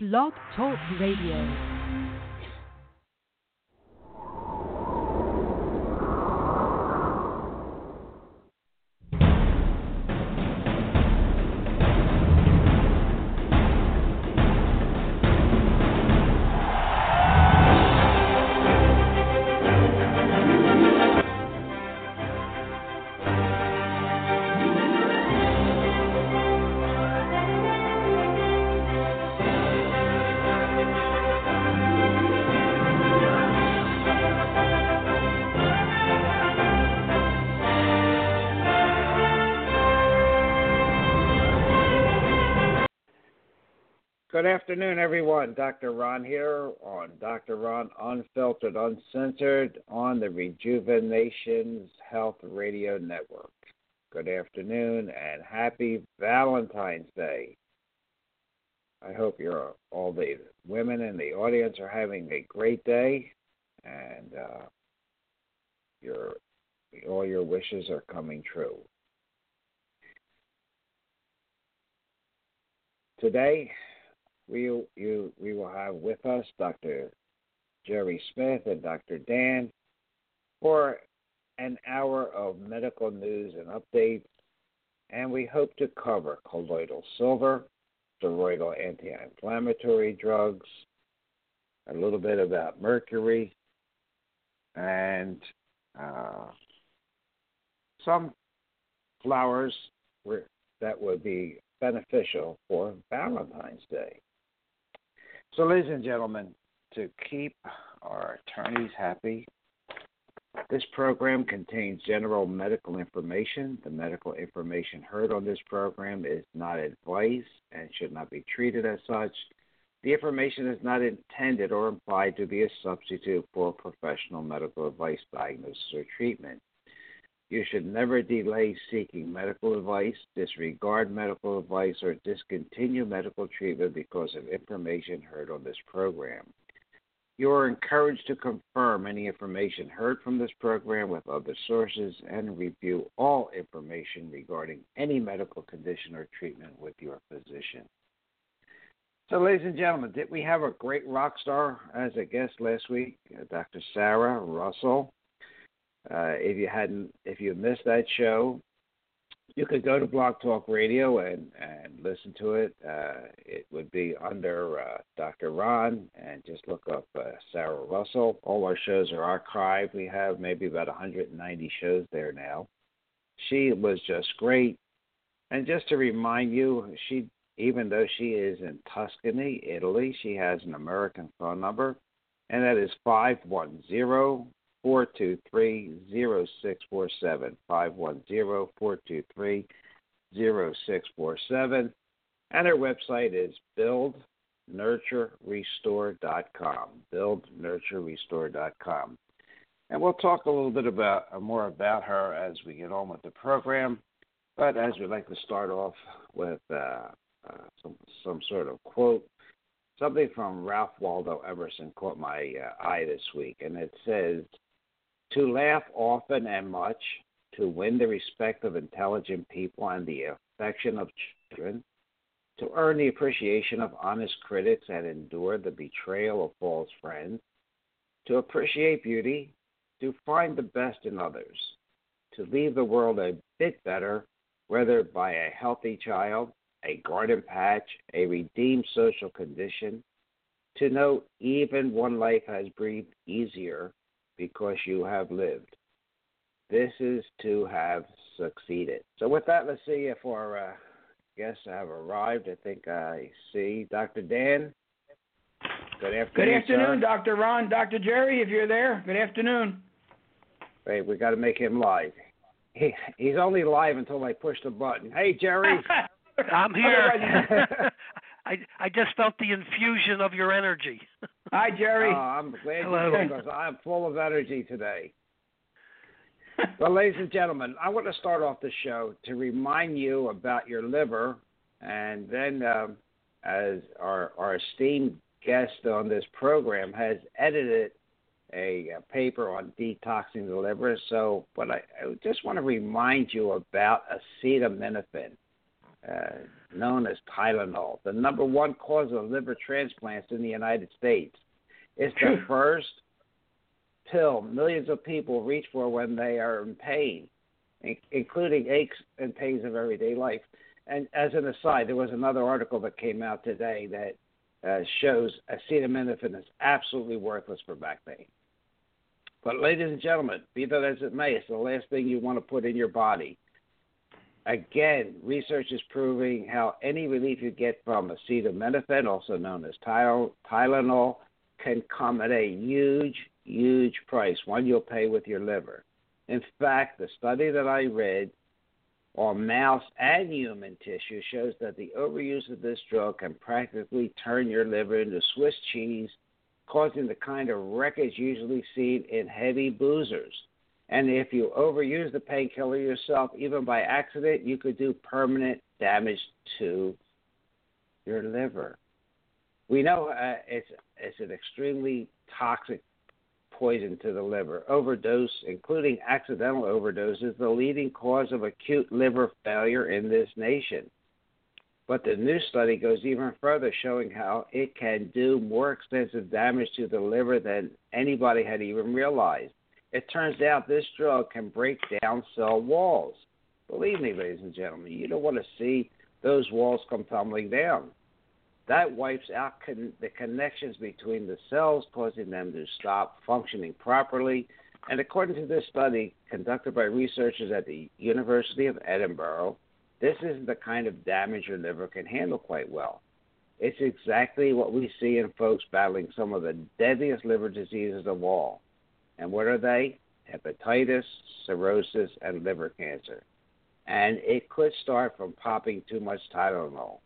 Blog Talk Radio. Afternoon, everyone. Dr. Ron here on Dr. Ron Unfiltered, Uncensored on the Rejuvenations Health Radio Network. Good afternoon and happy Valentine's Day. I hope you're all the women in the audience are having a great day and uh, your all your wishes are coming true. Today, we you we will have with us Dr. Jerry Smith and Dr. Dan for an hour of medical news and updates, and we hope to cover colloidal silver, steroidal anti-inflammatory drugs, a little bit about mercury, and uh, some flowers that would be beneficial for Valentine's Day. So, ladies and gentlemen, to keep our attorneys happy, this program contains general medical information. The medical information heard on this program is not advice and should not be treated as such. The information is not intended or implied to be a substitute for professional medical advice, diagnosis, or treatment. You should never delay seeking medical advice, disregard medical advice, or discontinue medical treatment because of information heard on this program. You are encouraged to confirm any information heard from this program with other sources and review all information regarding any medical condition or treatment with your physician. So, ladies and gentlemen, did we have a great rock star as a guest last week? Dr. Sarah Russell. Uh, if you hadn't, if you missed that show, you could go to Blog Talk Radio and, and listen to it. Uh, it would be under uh, Dr. Ron, and just look up uh, Sarah Russell. All our shows are archived. We have maybe about 190 shows there now. She was just great. And just to remind you, she even though she is in Tuscany, Italy, she has an American phone number, and that is 510 423 0647. 510 423 0647. And our website is buildnurturerestore.com. Buildnurturerestore.com. And we'll talk a little bit about uh, more about her as we get on with the program. But as we like to start off with uh, uh, some some sort of quote, something from Ralph Waldo Emerson caught my uh, eye this week, and it says, to laugh often and much, to win the respect of intelligent people and the affection of children, to earn the appreciation of honest critics and endure the betrayal of false friends, to appreciate beauty, to find the best in others, to leave the world a bit better, whether by a healthy child, a garden patch, a redeemed social condition, to know even one life has breathed easier because you have lived. This is to have succeeded. So, with that, let's see if our uh, guests have arrived. I think I see Dr. Dan. Good afternoon. Good afternoon, sir. Dr. Ron, Dr. Jerry, if you're there. Good afternoon. Wait, we got to make him live. He, he's only live until I push the button. Hey, Jerry. I'm here. I I just felt the infusion of your energy. Hi, Jerry. Oh, I'm glad Hello. you did because I'm full of energy today. well, ladies and gentlemen, I want to start off the show to remind you about your liver, and then um, as our our esteemed guest on this program has edited a, a paper on detoxing the liver. So, but I, I just want to remind you about acetaminophen. uh, known as Tylenol, the number one cause of liver transplants in the United States. It's the first pill millions of people reach for when they are in pain, including aches and pains of everyday life. And as an aside, there was another article that came out today that uh, shows acetaminophen is absolutely worthless for back pain. But, ladies and gentlemen, be that as it may, it's the last thing you want to put in your body. Again, research is proving how any relief you get from acetaminophen, also known as Tylenol, can come at a huge, huge price, one you'll pay with your liver. In fact, the study that I read on mouse and human tissue shows that the overuse of this drug can practically turn your liver into Swiss cheese, causing the kind of wreckage usually seen in heavy boozers. And if you overuse the painkiller yourself, even by accident, you could do permanent damage to your liver. We know uh, it's it's an extremely toxic poison to the liver. Overdose, including accidental overdose, is the leading cause of acute liver failure in this nation. But the new study goes even further, showing how it can do more extensive damage to the liver than anybody had even realized. It turns out this drug can break down cell walls. Believe me, ladies and gentlemen, you don't want to see those walls come tumbling down. That wipes out con- the connections between the cells, causing them to stop functioning properly. And according to this study conducted by researchers at the University of Edinburgh, this isn't the kind of damage your liver can handle quite well. It's exactly what we see in folks battling some of the deadliest liver diseases of all. And what are they? Hepatitis, cirrhosis, and liver cancer. And it could start from popping too much Tylenol.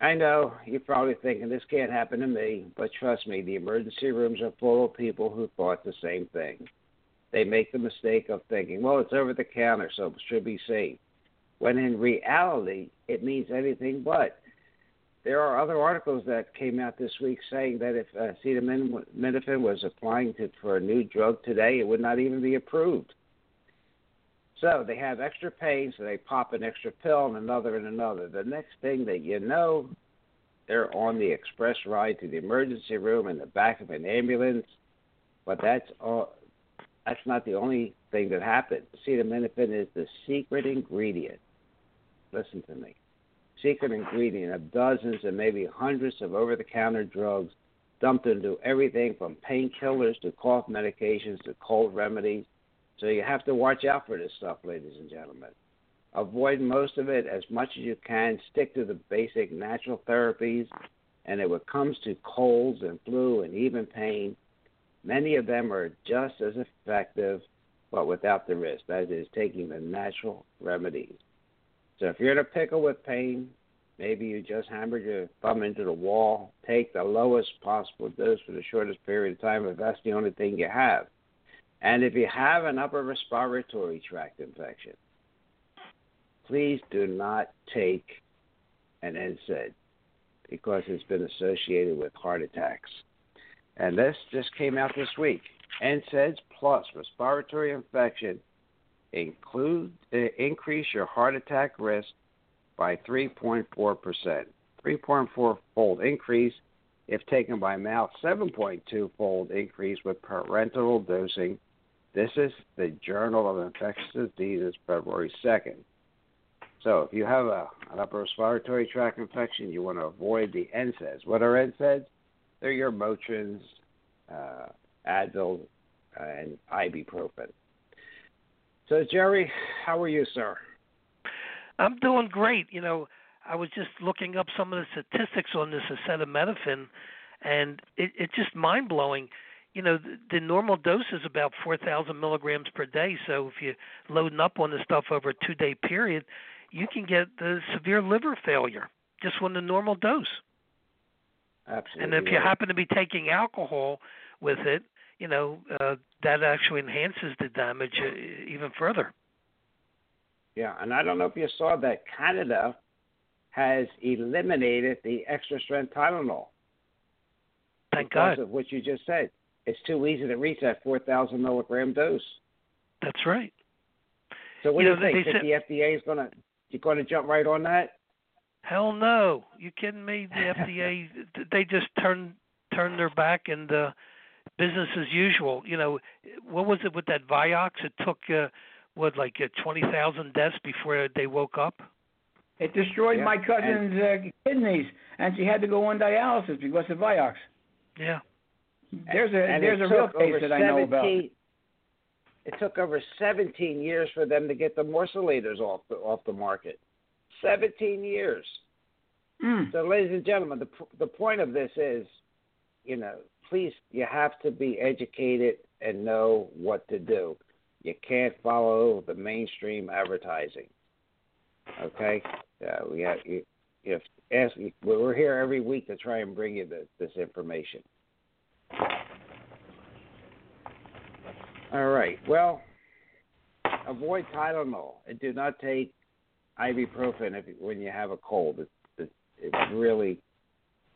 I know you're probably thinking this can't happen to me, but trust me, the emergency rooms are full of people who thought the same thing. They make the mistake of thinking, well, it's over the counter, so it should be safe. When in reality, it means anything but. There are other articles that came out this week saying that if acetaminophen was applying to, for a new drug today, it would not even be approved. So they have extra pain, so they pop an extra pill and another and another. The next thing that you know, they're on the express ride to the emergency room in the back of an ambulance. But that's all. That's not the only thing that happened. Acetaminophen is the secret ingredient. Listen to me. Secret ingredient of dozens and maybe hundreds of over-the-counter drugs dumped into everything from painkillers to cough medications to cold remedies so you have to watch out for this stuff, ladies and gentlemen. Avoid most of it as much as you can. Stick to the basic natural therapies. And when it comes to colds and flu and even pain, many of them are just as effective, but without the risk. That is, taking the natural remedies. So if you're in a pickle with pain, maybe you just hammered your thumb into the wall, take the lowest possible dose for the shortest period of time if that's the only thing you have. And if you have an upper respiratory tract infection, please do not take an NSAID because it's been associated with heart attacks. And this just came out this week. NSAIDs plus respiratory infection include uh, increase your heart attack risk by 3.4%. 3.4 fold increase if taken by mouth, 7.2 fold increase with parenteral dosing this is the Journal of Infectious Diseases, February 2nd. So if you have a, an upper respiratory tract infection, you want to avoid the NSAIDs. What are NSAIDs? They're your Motrins, uh, Advil, uh, and ibuprofen. So Jerry, how are you, sir? I'm doing great. You know, I was just looking up some of the statistics on this acetaminophen, and it, it's just mind blowing you know the, the normal dose is about 4,000 milligrams per day. So if you're loading up on the stuff over a two-day period, you can get the severe liver failure just on the normal dose. Absolutely. And if you happen to be taking alcohol with it, you know uh, that actually enhances the damage uh, even further. Yeah, and I don't know if you saw that Canada has eliminated the extra strength Tylenol. Thank because God. of what you just said it's too easy to reach that 4,000 milligram dose. That's right. So what you do know, you think? they That the FDA is going to You going to jump right on that? Hell no! You kidding me? The FDA they just turned turned their back and uh, business as usual. You know, what was it with that Vioxx? It took uh, what like uh, twenty thousand deaths before they woke up. It destroyed Yeah, my cousin's uh, kidneys, and she had to go on dialysis because of Vioxx. Yeah. There's a And there's a real case that I know about. It took over 17 years for them to get the morcellators off the off the market. 17 years. Mm. So, ladies and gentlemen, the the point of this is, you know, please, you have to be educated and know what to do. You can't follow the mainstream advertising. Okay, uh, we have you, have ask. We're here every week to try and bring you the, this information. All right. Well, avoid Tylenol and do not take ibuprofen if when you have a cold. It's it's, it's really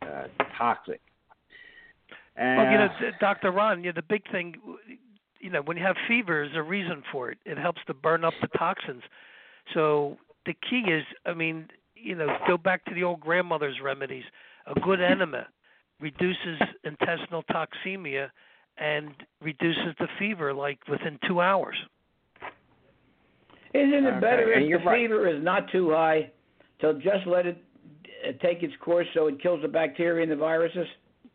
uh, toxic. And, Well, you know, Dr. Ron, you know, the big thing, you know, when you have fever, is a reason for it. It helps to burn up the toxins. So the key is, I mean, you know, go back to the old grandmother's remedies. A good enema reduces intestinal toxemia and reduces the fever like within two hours. Isn't it Okay, better and if you're the right. fever is not too high, to just let it uh, take its course so it kills the bacteria and the viruses?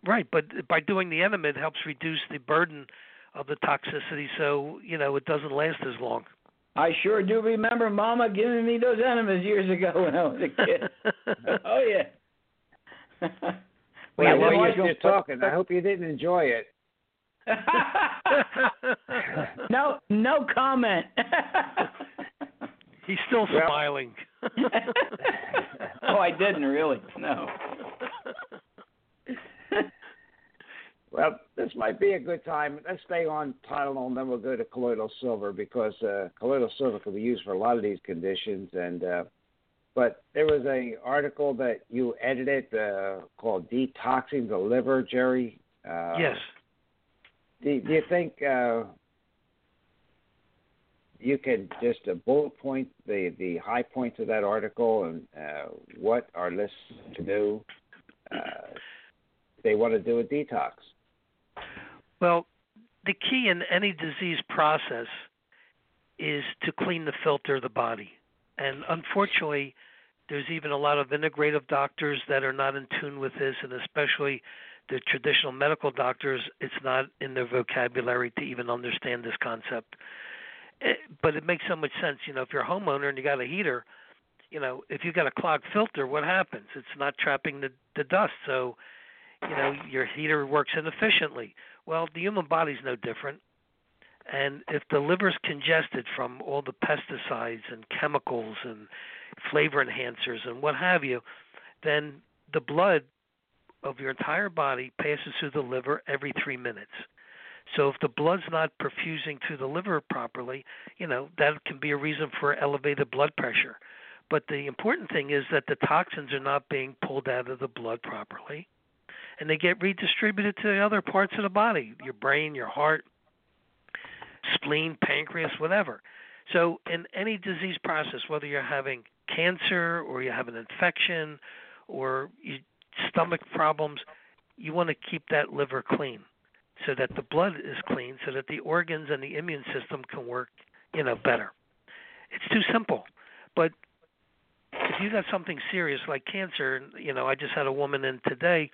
Right, but by doing the enema, it helps reduce the burden of the toxicity, so you know it doesn't last as long. I sure do remember Mama giving me those enemas years ago when I was a kid. oh yeah. well, I while didn't you're them- talking, I hope you didn't enjoy it. no, no comment. He's still Well- smiling. oh, I didn't really. No. Well, this might be a good time. Let's stay on Tylenol, and then we'll go to colloidal silver because uh, colloidal silver can be used for a lot of these conditions. And uh, but there was a article that you edited uh, called "Detoxing the Liver," Jerry. Uh, yes. Do, do you think uh, you can just uh, bullet point the the high points of that article and uh, what our listeners to do? Uh, they want to do a detox. Well, the key in any disease process is to clean the filter of the body. And unfortunately, there's even a lot of integrative doctors that are not in tune with this, and especially the traditional medical doctors, it's not in their vocabulary to even understand this concept. Eh, But it makes so much sense. You know, if you're a homeowner and you got a heater, you know, if you got a clogged filter, what happens? It's not trapping the, the dust. So, you know, your heater works inefficiently. Well, the human body's no different. And if the liver's congested from all the pesticides and chemicals and flavor enhancers and what have you, then the blood of your entire body passes through the liver every three minutes. So if the blood's not perfusing through the liver properly, you know, that can be a reason for elevated blood pressure. But the important thing is that the toxins are not being pulled out of the blood properly and they get redistributed to the other parts of the body your brain, your heart, spleen, pancreas, whatever. So, in any disease process, whether you're having cancer or you have an infection or you, stomach problems, you want to keep that liver clean so that the blood is clean so that the organs and the immune system can work, you know, better. It's too simple. But if you got something serious like cancer, you know, I just had a woman in today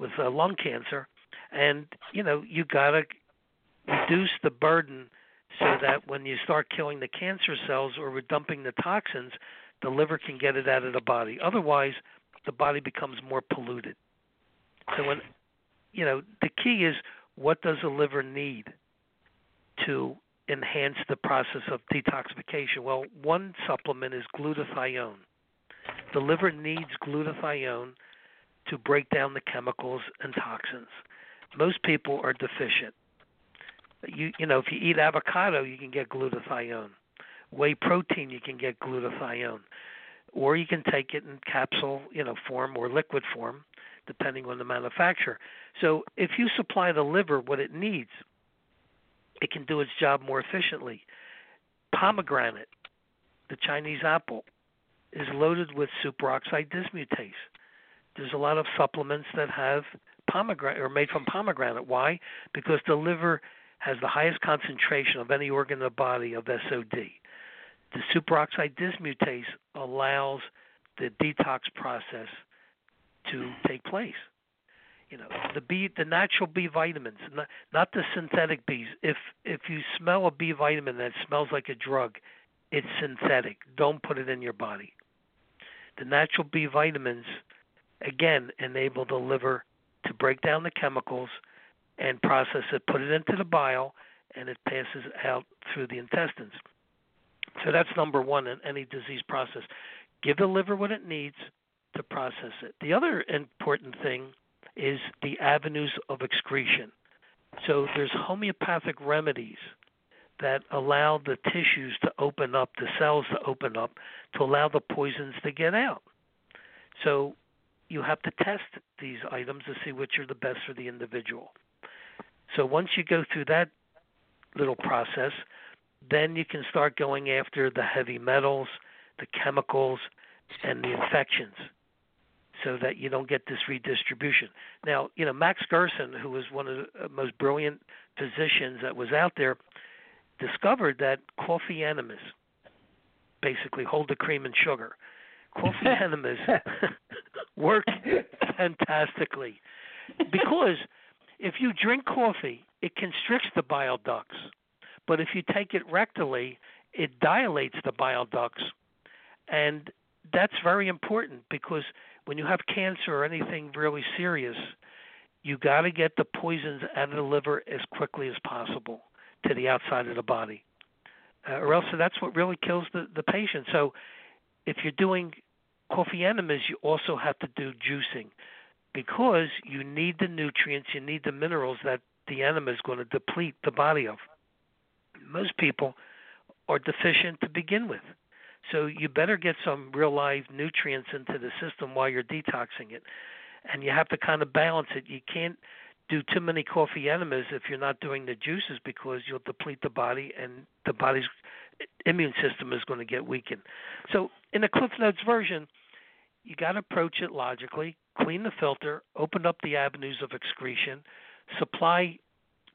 with uh, lung cancer, and you know, you got to reduce the burden so that when you start killing the cancer cells or we're dumping the toxins, the liver can get it out of the body. Otherwise, the body becomes more polluted. So when you know, the key is what does the liver need to enhance the process of detoxification? Well, one supplement is glutathione. The liver needs glutathione to break down the chemicals and toxins. Most people are deficient. You you know, if you eat avocado, you can get glutathione. Whey protein, you can get glutathione, or you can take it in capsule, you know, form or liquid form, depending on the manufacturer. So if you supply the liver what it needs, it can do its job more efficiently. Pomegranate, the Chinese apple, is loaded with superoxide dismutase. There's a lot of supplements that have pomegranate or made from pomegranate. Why? Because the liver has the highest concentration of any organ in the body of SOD. The superoxide dismutase allows the detox process to take place. You know, the B, the natural B vitamins, not, not the synthetic Bs. If if you smell a B vitamin that smells like a drug, it's synthetic. Don't put it in your body. The natural B vitamins, again, enable the liver to break down the chemicals and process it, put it into the bile, and it passes out through the intestines. So that's number one in any disease process. Give the liver what it needs to process it. The other important thing is the avenues of excretion. So there's homeopathic remedies that allow the tissues to open up, the cells to open up, to allow the poisons to get out. So you have to test these items to see which are the best for the individual. So once you go through that little process, then you can start going after the heavy metals, the chemicals, and the infections so that you don't get this redistribution. Now, you know, Max Gerson, who was one of the uh, most brilliant physicians that was out there, discovered that coffee enemas basically hold the cream and sugar. Coffee enemas work fantastically because if you drink coffee, it constricts the bile ducts. But if you take it rectally, it dilates the bile ducts. And that's very important because when you have cancer or anything really serious, you got to get the poisons out of the liver as quickly as possible to the outside of the body, uh, or else that's what really kills the the patient. So, if you're doing coffee enemas, you also have to do juicing because you need the nutrients, you need the minerals that the enema is going to deplete the body of. Most people are deficient to begin with. So you better get some real live nutrients into the system while you're detoxing it. And you have to kind of balance it. You can't do too many coffee enemas if you're not doing the juices because you'll deplete the body and the body's immune system is going to get weakened. So in the Cliff Notes version, you got to approach it logically, clean the filter, open up the avenues of excretion, supply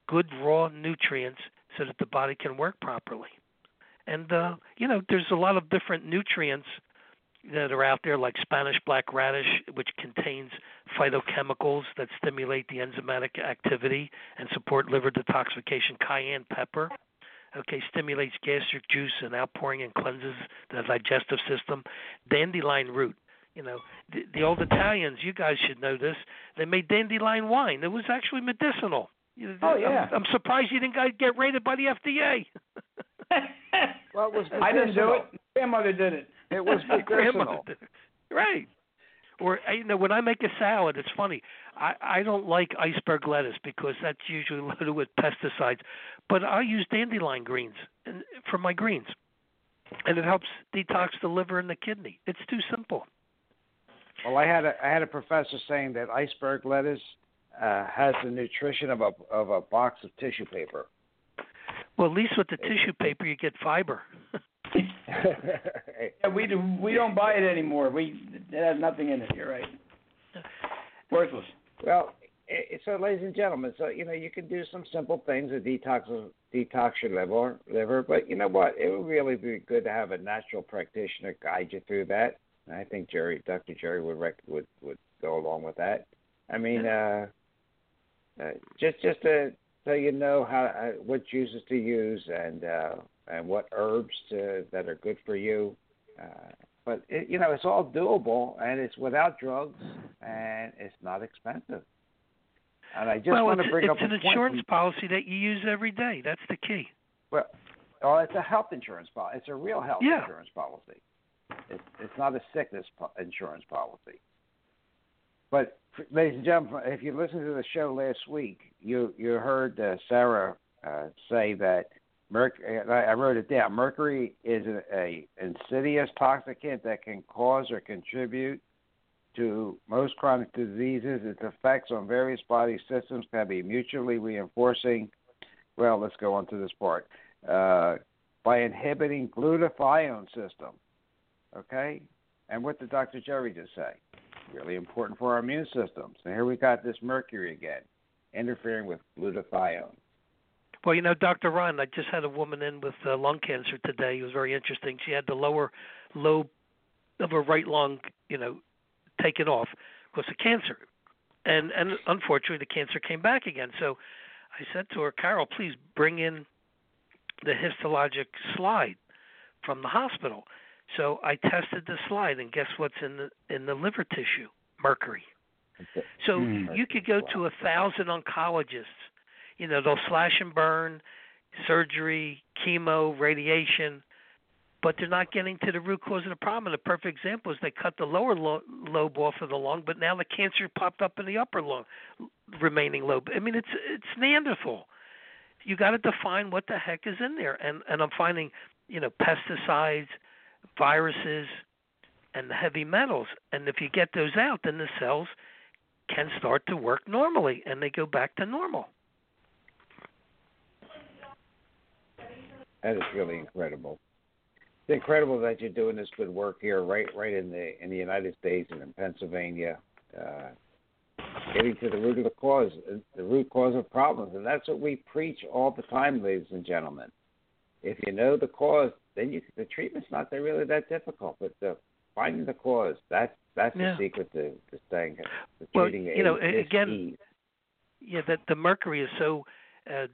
good raw nutrients so that the body can work properly. And uh, you know, there's a lot of different nutrients that are out there, like Spanish black radish, which contains phytochemicals that stimulate the enzymatic activity and support liver detoxification. Cayenne pepper, okay, stimulates gastric juice and outpouring and cleanses the digestive system. Dandelion root, you know, the, the old Italians, you guys should know this. They made dandelion wine. It was actually medicinal. Oh yeah. I'm, I'm surprised you didn't get rated by the FDA. well, it was I didn't do it. Grandmother did it. It was medicinal. right. Or uh, you know, when I make a salad, it's funny. I I don't like iceberg lettuce because that's usually loaded with pesticides, but I use dandelion greens for my greens, and it helps detox the liver and the kidney. It's too simple. Well, I had a I had a professor saying that iceberg lettuce uh, has the nutrition of a of a box of tissue paper. Well, at least with the tissue paper, you get fiber. yeah, we do. We don't buy it anymore. We it has nothing in it. You're right. Worthless. Well, so ladies and gentlemen, so you know you can do some simple things to detox detox your liver, liver, but you know what? It would really be good to have a natural practitioner guide you through that. I think Jerry, Dr. Jerry would rec- would would go along with that. I mean, uh, uh, just just to so you know how uh, what juices to use and uh, and what herbs to, that are good for you. Uh, but it, you know, it's all doable, and it's without drugs, and it's not expensive. And I just well, want to bring up an insurance policy that you use every day. That's the key. Well, oh, it's a health insurance policy. It's a real health yeah. insurance policy. It's it's not a sickness po- insurance policy. But ladies and gentlemen, if you listened to the show last week, you you heard uh, Sarah uh, say that mercury. I wrote it down. Mercury is a, a insidious toxicant that can cause or contribute to most chronic diseases. Its effects on various body systems can be mutually reinforcing. Well, let's go on to this part. Uh, by inhibiting glutathione system, okay, And what did Dr. Jerry just say? Really important for our immune system. So here we got this mercury again, interfering with glutathione. Well, you know, Dr. Ron, I just had a woman in with uh, lung cancer today. It was very interesting. She had the lower lobe of her right lung, you know, taken off because of cancer, and and unfortunately the cancer came back again. So I said to her, Carol, please bring in the histologic slide from the hospital. So I tested the slide, and guess what's in the in the liver tissue? Mercury. So Mm. you could go to a thousand oncologists. You know, they'll slash and burn, surgery, chemo, radiation, but they're not getting to the root cause of the problem. And a perfect example is they cut the lower lo- lobe off of the lung, but now the cancer popped up in the upper lung, remaining lobe. I mean, it's it's Neanderthal. You got to define what the heck is in there, and and I'm finding, you know, pesticides, viruses, and the heavy metals. And if you get those out, then the cells can start to work normally, and they go back to normal. That is really incredible. It's incredible that you're doing this good work here, right, right in the in the United States and in Pennsylvania, uh, getting to the root of the cause, the root cause of problems, and that's what we preach all the time, ladies and gentlemen. If you know the cause, then you, the treatment's not that really that difficult. But the, finding the cause, that's that's Yeah. the secret to, to staying, to Well, treating you know, again, yeah, that the mercury is so uh,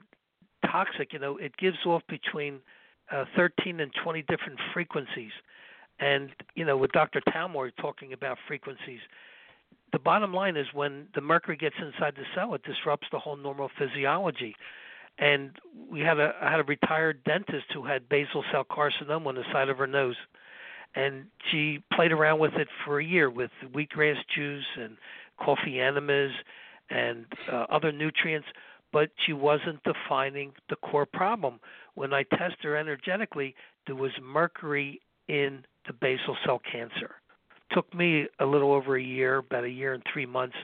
toxic. You know, it gives off between uh, 13 and 20 different frequencies. And you know, with Dr. Talmore talking about frequencies, the bottom line is when the mercury gets inside the cell, it disrupts the whole normal physiology. And we had a I had a retired dentist who had basal cell carcinoma on the side of her nose, and she played around with it for a year with wheatgrass juice and coffee enemas and uh, other nutrients, but she wasn't defining the core problem. When I test her energetically, there was mercury in the basal cell cancer. Took me a little over a year, about a year and three months,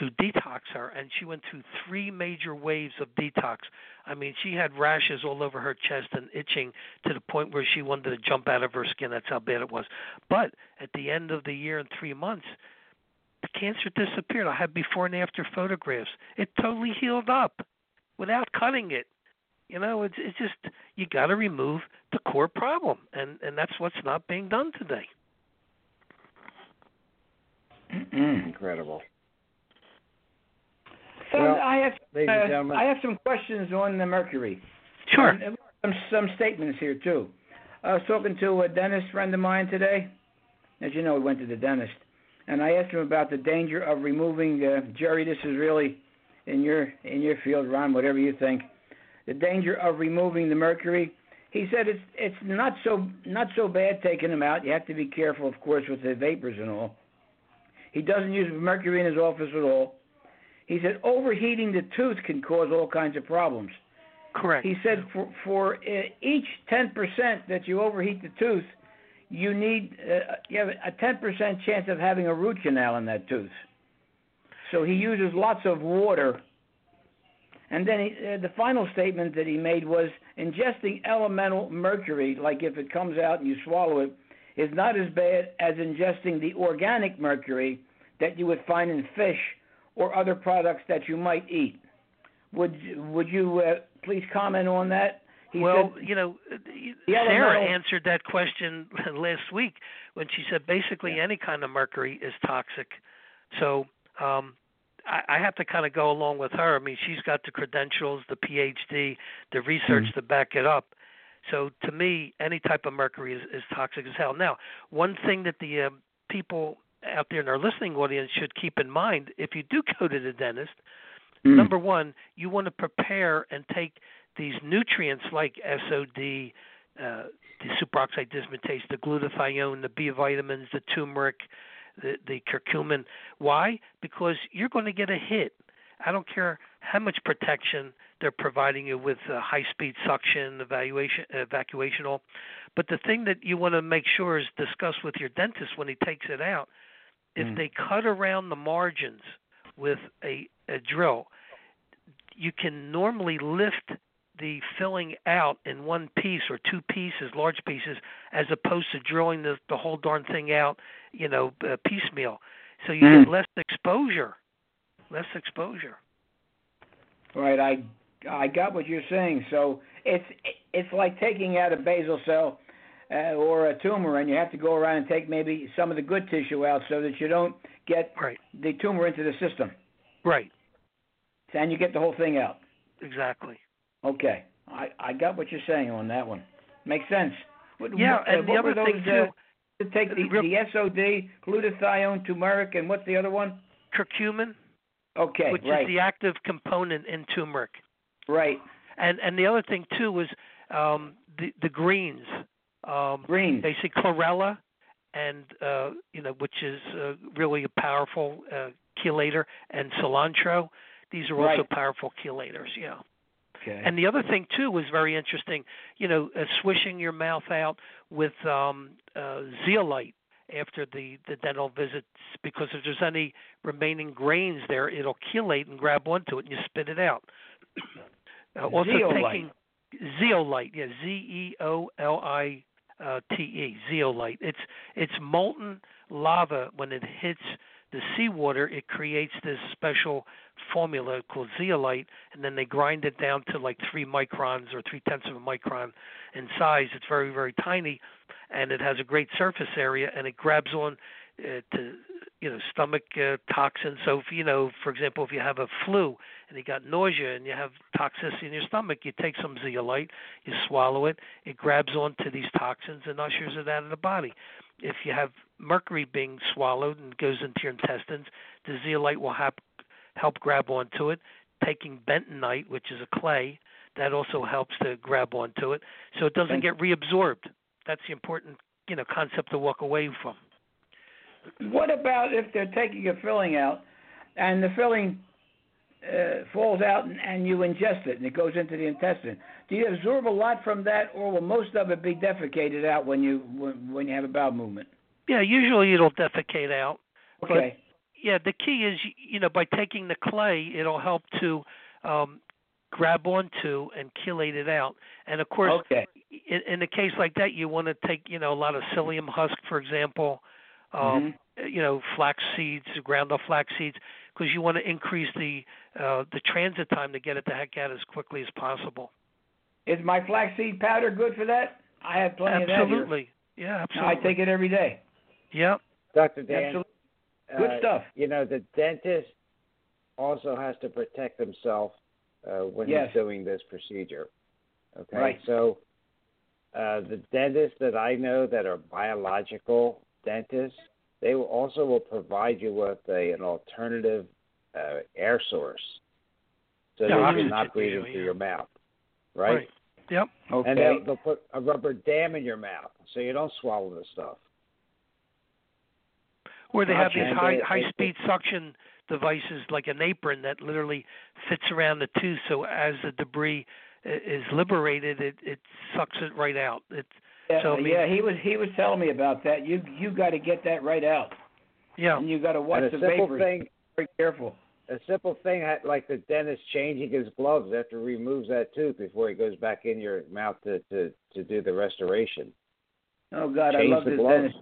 to detox her, and she went through three major waves of detox. I mean, she had rashes all over her chest and itching to the point where she wanted to jump out of her skin. That's how bad it was. But at the end of the year and three months, the cancer disappeared. I have before and after photographs. It totally healed up without cutting it. You know, it's it's just you got to remove the core problem, and and that's what's not being done today. Mm-hmm. Incredible. So Well, I have uh. I have some questions on the mercury. Sure. Um, some some statements here too. I was talking to a dentist friend of mine today. As you know, we went to the dentist, and I asked him about the danger of removing. Uh, Jerry, this is really in your in your field, Ron. Whatever you think, the danger of removing the mercury. He said it's it's not so not so bad taking them out. You have to be careful, of course, with the vapors and all. He doesn't use mercury in his office at all. He said overheating the tooth can cause all kinds of problems. Correct. He said for for uh, each 10% that you overheat the tooth, you need uh, you have a 10% chance of having a root canal in that tooth. So he uses lots of water. And then he, uh, the final statement that he made was ingesting elemental mercury, like if it comes out and you swallow it, is not as bad as ingesting the organic mercury that you would find in fish or other products that you might eat. Would would you uh, please comment on that? He well, said, you know, Sarah answered that question last week when she said basically any kind of mercury is toxic. So um, I, I have to kind of go along with her. I mean, she's got the credentials, the PhD, the research to back it up. So to me, any type of mercury is, is toxic as hell. Now, one thing that the uh, people out there in our listening audience should keep in mind if you do go to the dentist, Mm. number one, you want to prepare and take these nutrients like SOD, uh, the superoxide dismutase, the glutathione, the B vitamins, the turmeric, the, the curcumin. Why? Because you're going to get a hit. I don't care how much protection they're providing you with uh, high-speed suction, evaluation, evacuation, all. But the thing that you want to make sure is discuss with your dentist when he takes it out. If Mm. they cut around the margins with a, a drill, you can normally lift the filling out in one piece or two pieces, large pieces, as opposed to drilling the the whole darn thing out, you know, uh, piecemeal. So you Mm. get less exposure, less exposure. Right. I I got what you're saying. So it's it's like taking out a basal cell uh, or a tumor, and you have to go around and take maybe some of the good tissue out so that you don't get Right. the tumor into the system, Right. and you get the whole thing out. Exactly. Okay. I I got what you're saying on that one. Makes sense. What, Yeah, what, uh, and the other were thing too, uh, to take the, real- the SOD, glutathione, turmeric, and what's the other one? curcumin, Okay, which right, is the active component in turmeric. right. And and the other thing too was um, the the greens, um, Green. basically chlorella, and uh, you know which is uh, really a powerful uh, chelator, and cilantro. These are also Right. powerful chelators. Yeah. Okay. And the other thing too was very interesting. You know, uh, swishing your mouth out with um, uh, zeolite after the the dental visits, because if there's any remaining grains there, it'll chelate and grab onto it, and you spit it out. Uh, also Zeolite. taking zeolite, yeah, Z E O L I uh, T E, zeolite. It's it's molten lava when it hits the seawater. It creates this special formula called zeolite, and then they grind it down to like three microns or three tenths of a micron in size. It's very very tiny, and it has a great surface area, and it grabs on uh, to you know stomach uh, toxins. So if you know, for example, if you have a flu and you got nausea and you have toxicity in your stomach, you take some zeolite, you swallow it, it grabs onto these toxins and ushers it out of the body. If you have mercury being swallowed and goes into your intestines, the zeolite will help help grab onto it. Taking bentonite, which is a clay, that also helps to grab onto it, so it doesn't get reabsorbed. That's the important you know concept to walk away from. What about if they're taking a filling out, and the filling uh, falls out, and, and you ingest it, and it goes into the intestine? Do you absorb a lot from that, or will most of it be defecated out when you when, when you have a bowel movement? Yeah, usually it'll defecate out. Okay. yeah, the key is you know by taking the clay, it'll help to um, grab onto and chelate it out. And of course, okay. in, in a case like that, you want to take you know a lot of psyllium husk, for example, um, Mhm. you know flax seeds, ground up flax seeds, because you want to increase the uh, the transit time to get it the heck out as quickly as possible. Is my flaxseed powder good for that? I have plenty of that absolutely, yeah, here. absolutely. I take it every day. Yep. Dr. Dan, Absolutely. Good uh, stuff. You know, the dentist also has to protect himself uh, when Yes. he's doing this procedure. Okay, Right. so uh, the dentists that I know that are biological dentists, they will also will provide you with a, an alternative uh, air source, so Yeah, that you're not breathing usually, through yeah. your mouth, right? Yep. Okay. And they'll, they'll put a rubber dam in your mouth so you don't swallow the stuff. Or they have these high they- high they- speed suction devices like an apron that literally fits around the tooth so as the debris is liberated it it sucks it right out. It yeah, so, I mean- yeah, he was he was telling me about that. You you got to get that right out, yeah. and you got to watch and a the simple vapors. thing, Very careful. a simple thing like the dentist changing his gloves after he removes that tooth before he goes back in your mouth to to to do the restoration. Oh God, Change I love the this gloves. dentist.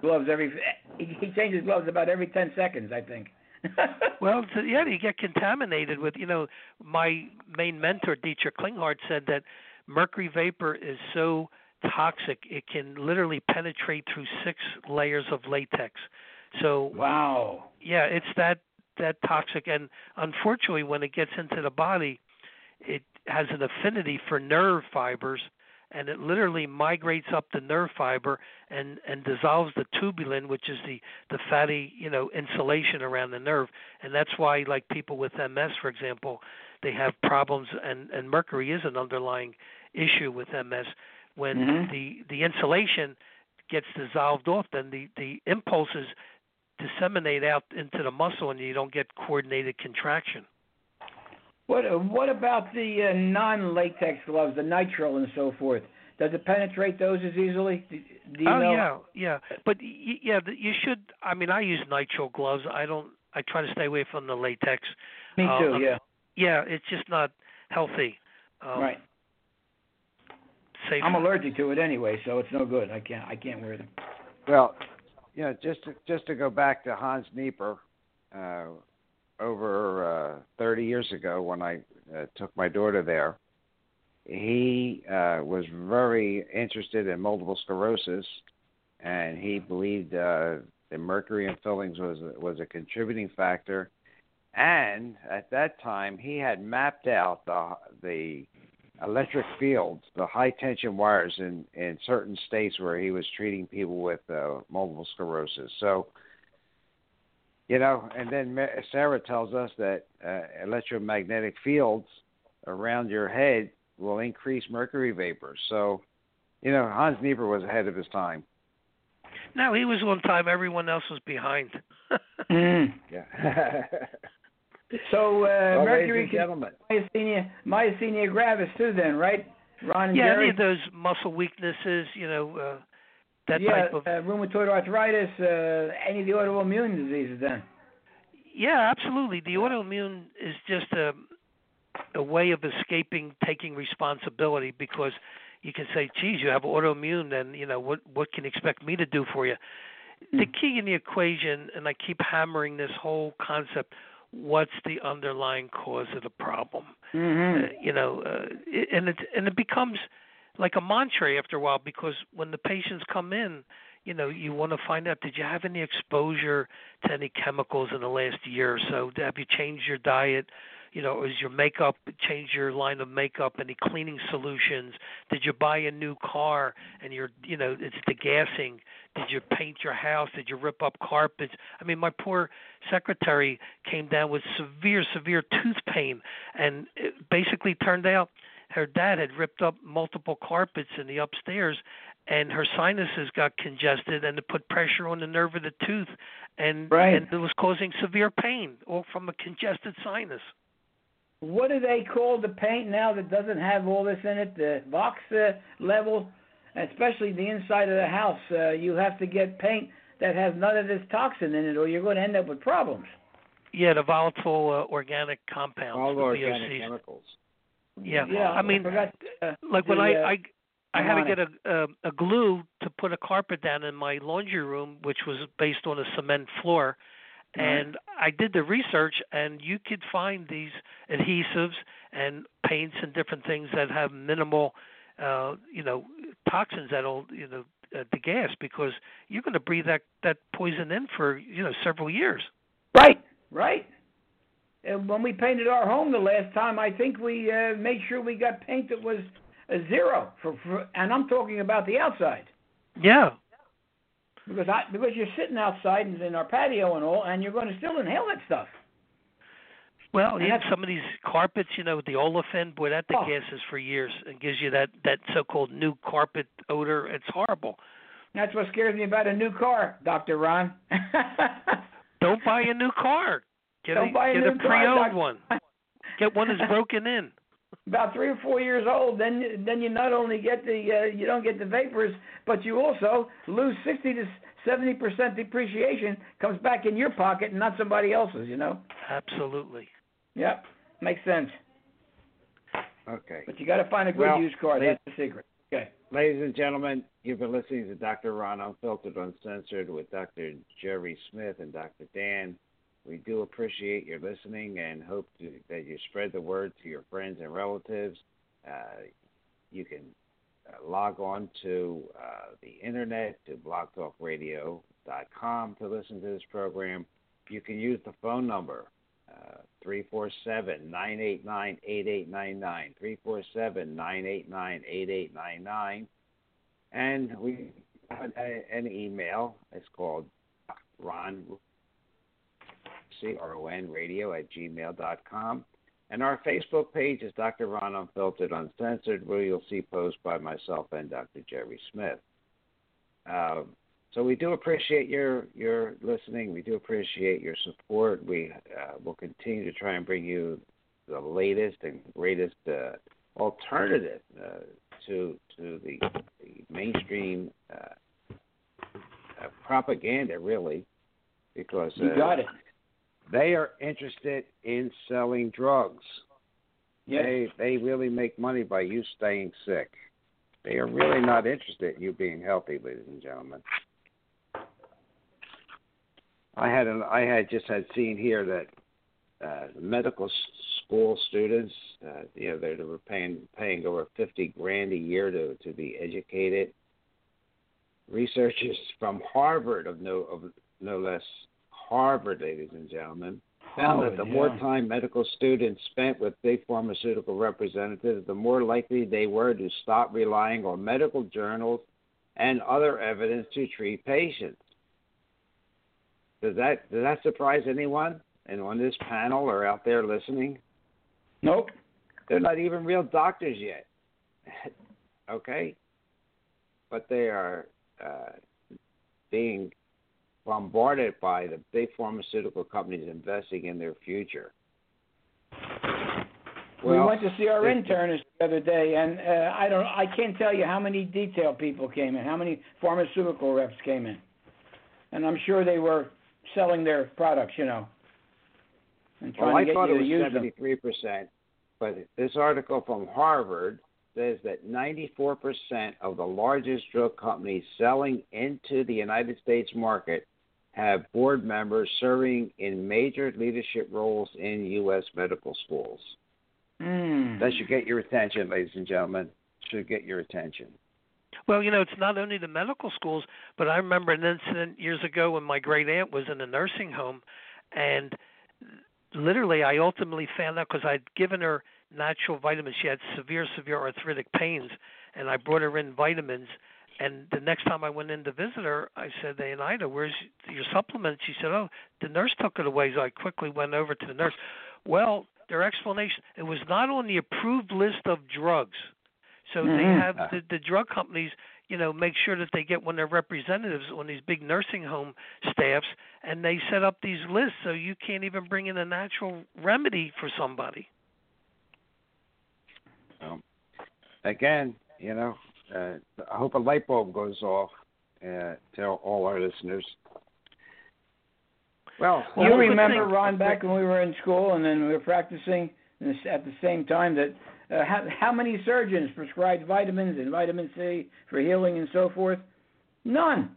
Gloves every he, he changes gloves about every ten seconds, I think. Well, so, yeah, you get contaminated with, you know, my main mentor, Dietrich Klinghardt, said that mercury vapor is so toxic it can literally penetrate through six layers of latex. So wow. yeah, it's that that toxic, and unfortunately, when it gets into the body, it has an affinity for nerve fibers, and it literally migrates up the nerve fiber and and dissolves the tubulin, which is the the fatty you know insulation around the nerve, and that's why like people with MS, for example, they have problems, and and mercury is an underlying issue with MS when Mhm. the the insulation gets dissolved off, then the the impulses disseminate out into the muscle and you don't get coordinated contraction. What uh, what about the uh, non-latex gloves, the nitrile and so forth? Does it penetrate those as easily? Do, do you oh know? yeah, yeah. But y- yeah, you should. I mean, I use nitrile gloves. I don't. I try to stay away from the latex. Me too. um, yeah. Yeah, it's just not healthy. Um, right. Safe. I'm allergic to it anyway, so it's no good. I can't I can't wear them. Well, you know, just to, just to go back to Hans Nieper, uh, over uh, 30 years ago when I uh, took my daughter there, he uh, was very interested in multiple sclerosis, and he believed uh, the mercury in fillings was was a contributing factor. And at that time, he had mapped out the the electric fields, the high tension wires in in certain states where he was treating people with uh, multiple sclerosis. So, you know, and then Sarah tells us that uh, electromagnetic fields around your head will increase mercury vapor. So, you know, Hans Nieper was ahead of his time. No, he was on time. Everyone else was behind. mm. Yeah. So uh, well, mercury ladies and gentlemen. myasthenia myasthenia gravis too. Then right, Ron and yeah, Jerry. any of those muscle weaknesses, you know, uh, that yeah, type of. uh, rheumatoid arthritis, uh, any of the autoimmune diseases. Then. Yeah, absolutely. The autoimmune is just a a way of escaping taking responsibility because you can say, "Geez, you have autoimmune, then you know what what can you expect me to do for you?" The Mm. key in the equation, and I keep hammering this whole concept: what's the underlying cause of the problem? Mm-hmm. Uh, you know, uh, it, and it and it becomes like a mantra after a while because when the patients come in, you know, you want to find out did you have any exposure to any chemicals in the last year or so? Have you changed your diet? You know, is your makeup change your line of makeup? Any cleaning solutions? Did you buy a new car and you're, you know, it's degassing? Did you paint your house? Did you rip up carpets? I mean, my poor secretary came down with severe, severe tooth pain, and it basically turned out her dad had ripped up multiple carpets in the upstairs and her sinuses got congested and it put pressure on the nerve of the tooth and Right. and it was causing severe pain all from a congested sinus What do they call the paint now that doesn't have all this in it? The VOCs uh, level, especially the inside of the house. Uh, you have to get paint that has none of this toxin in it, or you're going to end up with problems. yeah the volatile uh, organic compounds All the organic VOCs. chemicals. yeah Yeah, i mean forgot, uh, like when the, I, uh, I I had to get a, a a glue to put a carpet down in my laundry room, which was based on a cement floor. Right. And I did the research, and you could find these adhesives and paints and different things that have minimal, uh, you know, toxins that'll you know uh, degas because you're going to breathe that that poison in for you know several years. Right, right. And when we painted our home the last time, I think we uh, made sure we got paint that was a zero for, for and I'm talking about the outside Yeah, because I because you're sitting outside in, in our patio and all, and you're going to still inhale that stuff. Well, And yeah, some of these carpets, you know, with the olefin, boy, that Oh. degasses for years and gives you that that so-called new carpet odor. It's horrible. That's what scares me about a new car, Doctor Ron. Don't buy a new car. Get Don't a buy a get new a pre-owned Doc. one. Get one that's broken in. About three or four years old, then then you not only get the uh, you don't get the vapors, but you also lose sixty to seventy percent depreciation comes back in your pocket and not somebody else's. You know. Absolutely. Yep, makes sense. Okay. But you got to find a good Well, used car. That's the secret. Okay. Ladies and gentlemen, you've been listening to Dr. Ron Unfiltered, Uncensored with Dr. Jerry Smith and Dr. Dan. We do appreciate your listening and hope to, that you spread the word to your friends and relatives. Uh, you can uh, log on to uh, the internet to blogtalkradio.com to listen to this program. You can use the phone number uh, 347 989 8899. 347 989 8899. And we have a- an email. It's called Ron, C R O N radio at gmail.com. And our Facebook page is Dr. Ron Unfiltered Uncensored, where you'll see posts by myself and Dr. Jerry Smith. Um, so we do appreciate your your listening. We do appreciate your support. We uh, will continue to try and bring you the latest and greatest uh, alternative uh, to to the, the mainstream uh, uh, propaganda, really, because You got it. They are interested in selling drugs. Yes. They they really make money by you staying sick. They are really not interested in you being healthy, ladies and gentlemen. I had an, I had just had seen here that uh, medical school students, uh, you know, they were paying paying over fifty grand a year to to be educated. Researchers from Harvard, of no of no less Harvard, ladies and gentlemen, found that the yeah. more time medical students spent with big pharmaceutical representatives, the more likely they were to stop relying on medical journals and other evidence to treat patients. Does that does that surprise anyone? And on this panel or out there listening, Nope. they're not even real doctors yet. okay, but they are uh, being bombarded by the big pharmaceutical companies investing in their future. we went to see our it- internist the other day, and uh, I don't. I can't tell you how many detail people came in, how many pharmaceutical reps came in, and I'm sure they were selling their products, you know, and trying Well, to I get thought you it to was use them. seventy-three percent, but this article from Harvard says that ninety-four percent of the largest drug companies selling into the United States market have board members serving in major leadership roles in U.S. medical schools. Mm. That should get your attention, ladies and gentlemen. Should get your attention. Well, you know, it's not only the medical schools, but I remember an incident years ago when my great aunt was in a nursing home, and literally, I ultimately found out because I'd given her natural vitamins. She had severe, severe arthritic pains, and I brought her in vitamins. And the next time I went in to visit her, I said, "Hey, Ida, where's your supplement?" She said, "Oh, the nurse took it away." So I quickly went over to the nurse. Well, their explanation it was not on the approved list of drugs. So they Mhm. have the, the drug companies, you know, make sure that they get one of their representatives on these big nursing home staffs, and they set up these lists so you can't even bring in a natural remedy for somebody. Um, again, you know, uh, I hope a light bulb goes off uh, to all our listeners. Well, Well, you the remember, thing- Ron, back when we were in school and then we were practicing at the same time that uh, how, how many surgeons prescribed vitamins and vitamin C for healing and so forth? None.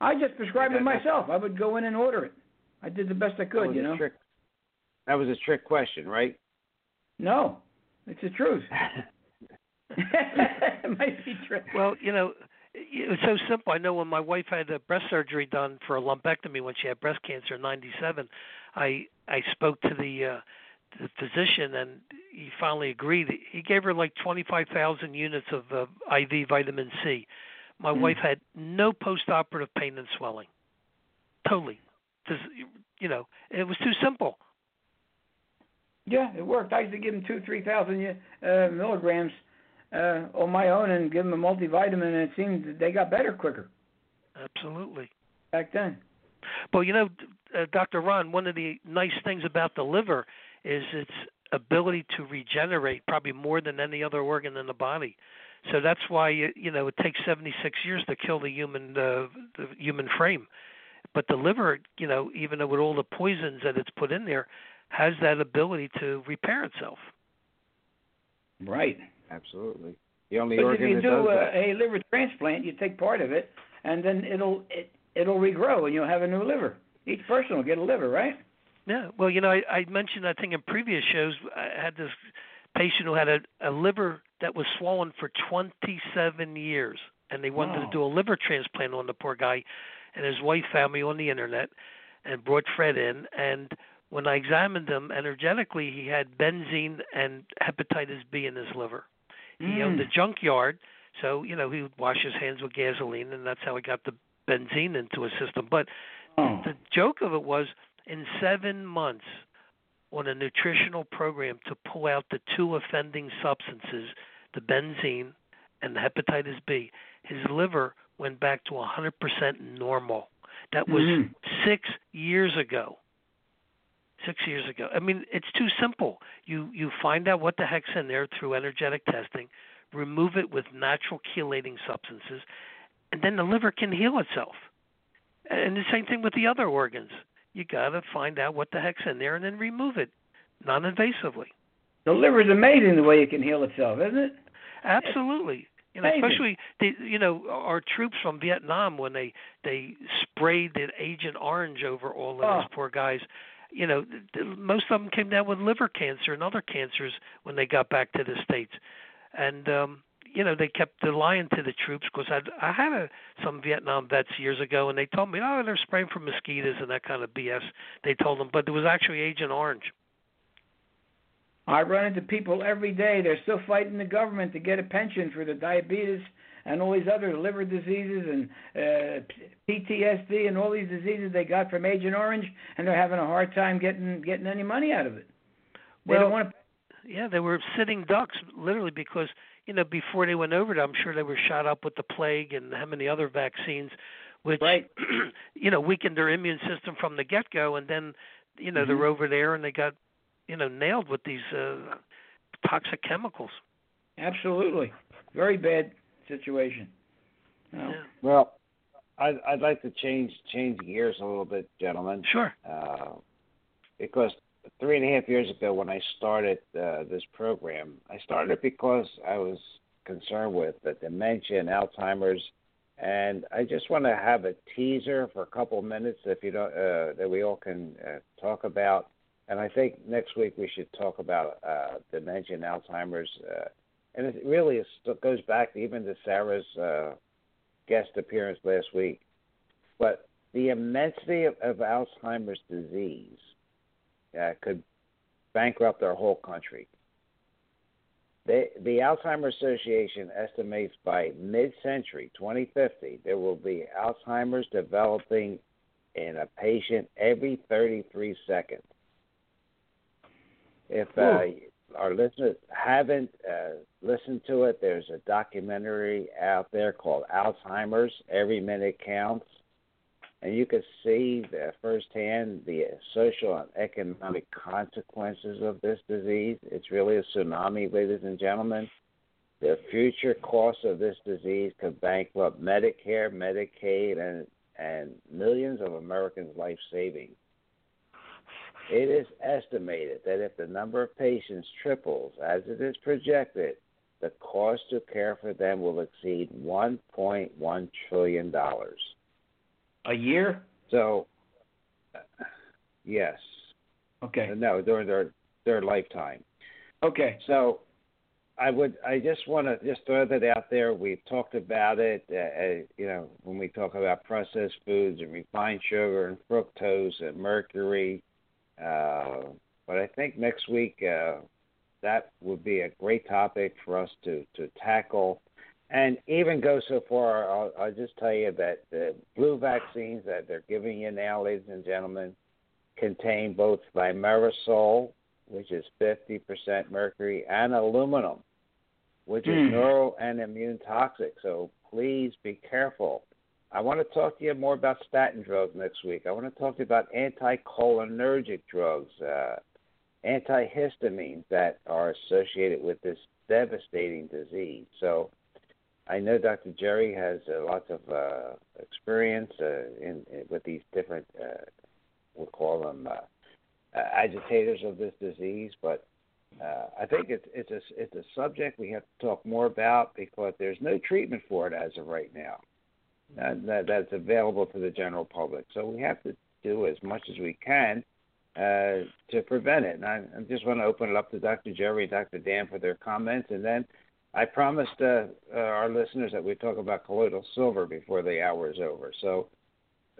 I just prescribed Yeah, it myself. I would go in and order it. I did the best I could, you know. trick. That was a trick question, right? No, it's the truth. it might be true. Well, you know, it was so simple. I know when my wife had a breast surgery done for a lumpectomy when she had breast cancer in '97, I I spoke to the uh, the physician and he finally agreed. He gave her like 25,000 units of uh, IV vitamin C. My Hmm. wife had no post-operative pain and swelling. Totally. Just, you know, it was too simple. Yeah, it worked. I used to give them two, three thousand uh, milligrams uh, on my own and give them a multivitamin, and it seemed that they got better quicker Absolutely. back then. Well, you know, uh, Dr. Ron, one of the nice things about the liver is its ability to regenerate probably more than any other organ in the body. So that's why you you know it takes 76 years to kill the human uh, the human frame. But the liver, you know, even though with all the poisons that it's put in there, has that ability to repair itself. Right. Absolutely. The only But if you that do does a, that. a liver transplant, you take part of it, and then it'll it, it'll regrow, and you'll have a new liver. Each person will get a liver, right? Yeah. Well, you know, I, I mentioned I think in previous shows I had this patient who had a, a liver that was swollen for 27 years, and they wanted Wow. to do a liver transplant on the poor guy, and his wife found me on the internet and brought Fred in, and when I examined him energetically, he had benzene and hepatitis B in his liver. He Mm. owned a junkyard, so you know he would wash his hands with gasoline, and that's how he got the benzene into his system. But Oh. the joke of it was in seven months on a nutritional program to pull out the two offending substances, the benzene and the hepatitis B, his liver went back to 100% normal. That was Mhm. six years ago. Six years ago. I mean, it's too simple. You you find out what the heck's in there through energetic testing, remove it with natural chelating substances, and then the liver can heal itself. And the same thing with the other organs. You got to find out what the heck's in there and then remove it non-invasively. The liver is amazing the way it can heal itself, isn't it? Absolutely. You know, especially the you know our troops from Vietnam when they they sprayed the Agent Orange over all of Oh. those poor guys. You know, most of them came down with liver cancer and other cancers when they got back to the states, and um, you know they kept the lying to the troops because I I had a, some Vietnam vets years ago and they told me oh they're spraying for mosquitoes and that kind of BS. They told them, but it was actually Agent Orange. I run into people every day. They're still fighting the government to get a pension for the diabetes and all these other liver diseases and uh, PTSD and all these diseases they got from Agent Orange, and they're having a hard time getting getting any money out of it. They Well, don't want to. Yeah, they were sitting ducks literally because you know before they went over there, I'm sure they were shot up with the plague and how many other vaccines, which Right. you know weakened their immune system from the get go, and then you know Mhm. they're over there and they got you know nailed with these uh, toxic chemicals. Absolutely, very bad situation. No. Yeah. Well, I'd, I'd like to change change gears a little bit, gentlemen, Sure. uh, because three and a half years ago when I started uh, this program, I started because I was concerned with the dementia and Alzheimer's, and I just want to have a teaser for a couple of minutes, if you don't, uh, that we all can uh, talk about. And I think next week we should talk about uh, dementia and Alzheimer's, uh, and it really is, it goes back even to Sarah's uh, guest appearance last week. But the immensity of, of Alzheimer's disease uh, could bankrupt our whole country. They, the Alzheimer's Association estimates by mid-century, 2050, there will be Alzheimer's developing in a patient every 33 seconds. If uh, our listeners haven't uh, listened to it, there's a documentary out there called Alzheimer's. Every minute counts and you can see the, firsthand the social and economic consequences of this disease. It's really a tsunami, ladies and gentlemen. The future costs of this disease could bankrupt Medicare, Medicaid, and and millions of Americans' life savings. It is estimated that if the number of patients triples as it is projected, the cost to care for them will exceed $1.1 trillion. A year? So, yes, Okay. no, during their their lifetime. Okay. So, I would, I just want to just throw that out there. We've talked about it, uh, uh, you know, when we talk about processed foods and refined sugar and fructose and mercury. Uh, but I think next week uh, that would be a great topic for us to to tackle and even go so far, I'll, I'll just tell you that the flu vaccines that they're giving you now, ladies and gentlemen, contain both thimerosal, which is 50% mercury, and aluminum, which is Hmm. neuro and immune toxic. So please be careful. I want to talk to you more about statin drugs next week. I want to talk to you about anticholinergic drugs, uh, antihistamines that are associated with this devastating disease. So I know Dr. Jerry has uh, lots of uh, experience uh, in, in with these different, uh, we'll call them uh, uh, agitators of this disease, but I think it's it's a it's a subject we have to talk more about because there's no treatment for it as of right now. Uh, that that's available to the general public. So we have to do as much as we can uh, to prevent it. And I, I just want to open it up to Dr. Jerry and Dr. Dan for their comments, and then I promised uh, uh, our listeners that we'd talk about colloidal silver before the hour is over. So,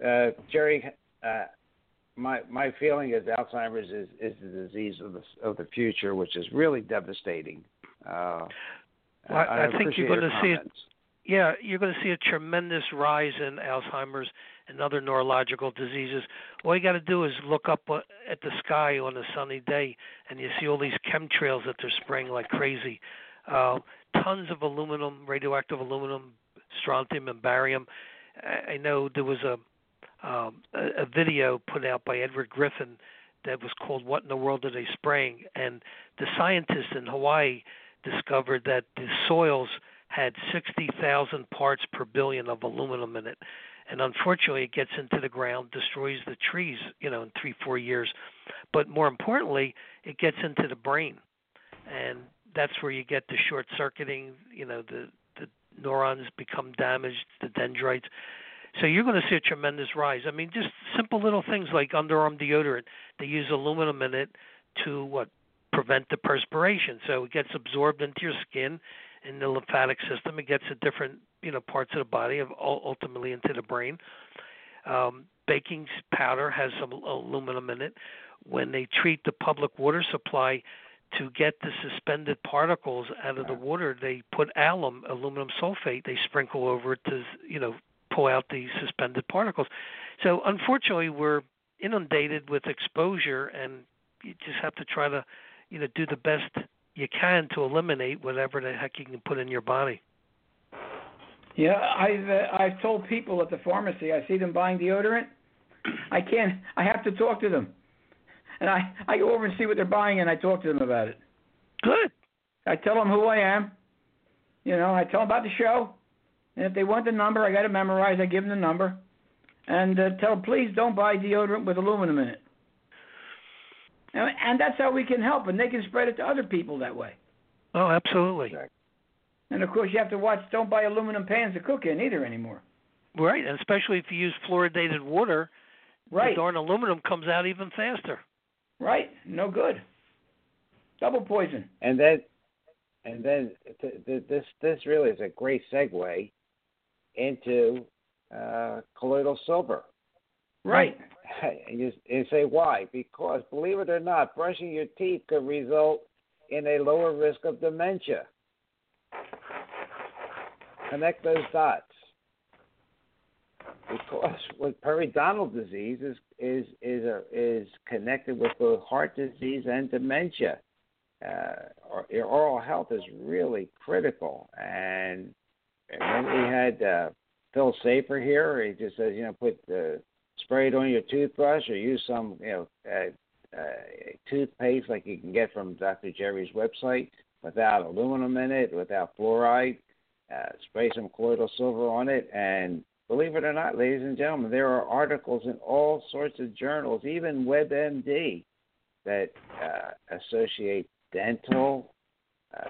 uh, Jerry, uh, my my feeling is Alzheimer's is, is the disease of the of the future, which is really devastating. Uh, Well, I- I think you're gonna your see it-. Yeah, you're going to see a tremendous rise in Alzheimer's and other neurological diseases. All you got to do is look up uh, at the sky on a sunny day, and you see all these chemtrails that they're spraying like crazy. Uh, tons of aluminum, radioactive aluminum, strontium, and barium. I know there was a um, a, a video put out by Edward Griffin that was called "What in the World Are They Spraying?" and the scientists in Hawaii discovered that the soils had 60,000 parts per billion of aluminum in it. And unfortunately, it gets into the ground, destroys the trees, you know, in three, four years. But more importantly, it gets into the brain. And that's where you get the short circuiting. You know, the the neurons become damaged, the dendrites. So you're going to see a tremendous rise. I mean, just simple little things like underarm deodorant. They use aluminum in it to what prevent the perspiration. So it gets absorbed into your skin, in the lymphatic system. It gets to different you know parts of the body, of ultimately into the brain. Um, baking powder has some aluminum in it. When they treat the public water supply to get the suspended particles out of the water, they put alum, aluminum sulfate. They sprinkle over it to you know pull out the suspended particles. So unfortunately, we're inundated with exposure, and you just have to try to you know do the best you can to eliminate whatever the heck you can put in your body. Yeah, I've uh, I've told people at the pharmacy I see them buying deodorant. I can't. I have to talk to them, and I I go over and see what they're buying and I talk to them about it. Good. I tell them who I am. You know, I tell them about the show, and if they want the number, I got to memorize. I give them the number, and uh, tell them please don't buy deodorant with aluminum in it. And, and that's how we can help, and they can spread it to other people that way. Oh, absolutely. And of course, you have to watch. Don't buy aluminum pans to cook in either anymore. Right, and especially if you use fluoridated water, right. the darn aluminum comes out even faster. Right, no good. Double poison. And then, and then th- th- this this really is a great segue into uh, colloidal silver. Right. And you, say why? Because believe it or not, brushing your teeth could result in a lower risk of dementia. Connect those dots. Because with periodontal disease is is is a, is connected with both heart disease and dementia. Uh, your oral health is really critical. And when we had uh, Phil Safer here, he just says, you know, put the spray it on your toothbrush or use some you know uh, uh, toothpaste like you can get from Dr. Jerry's website without aluminum in it, without fluoride. Uh, spray some colloidal silver on it, and believe it or not, ladies and gentlemen, there are articles in all sorts of journals, even WebMD, that uh, associate dental uh,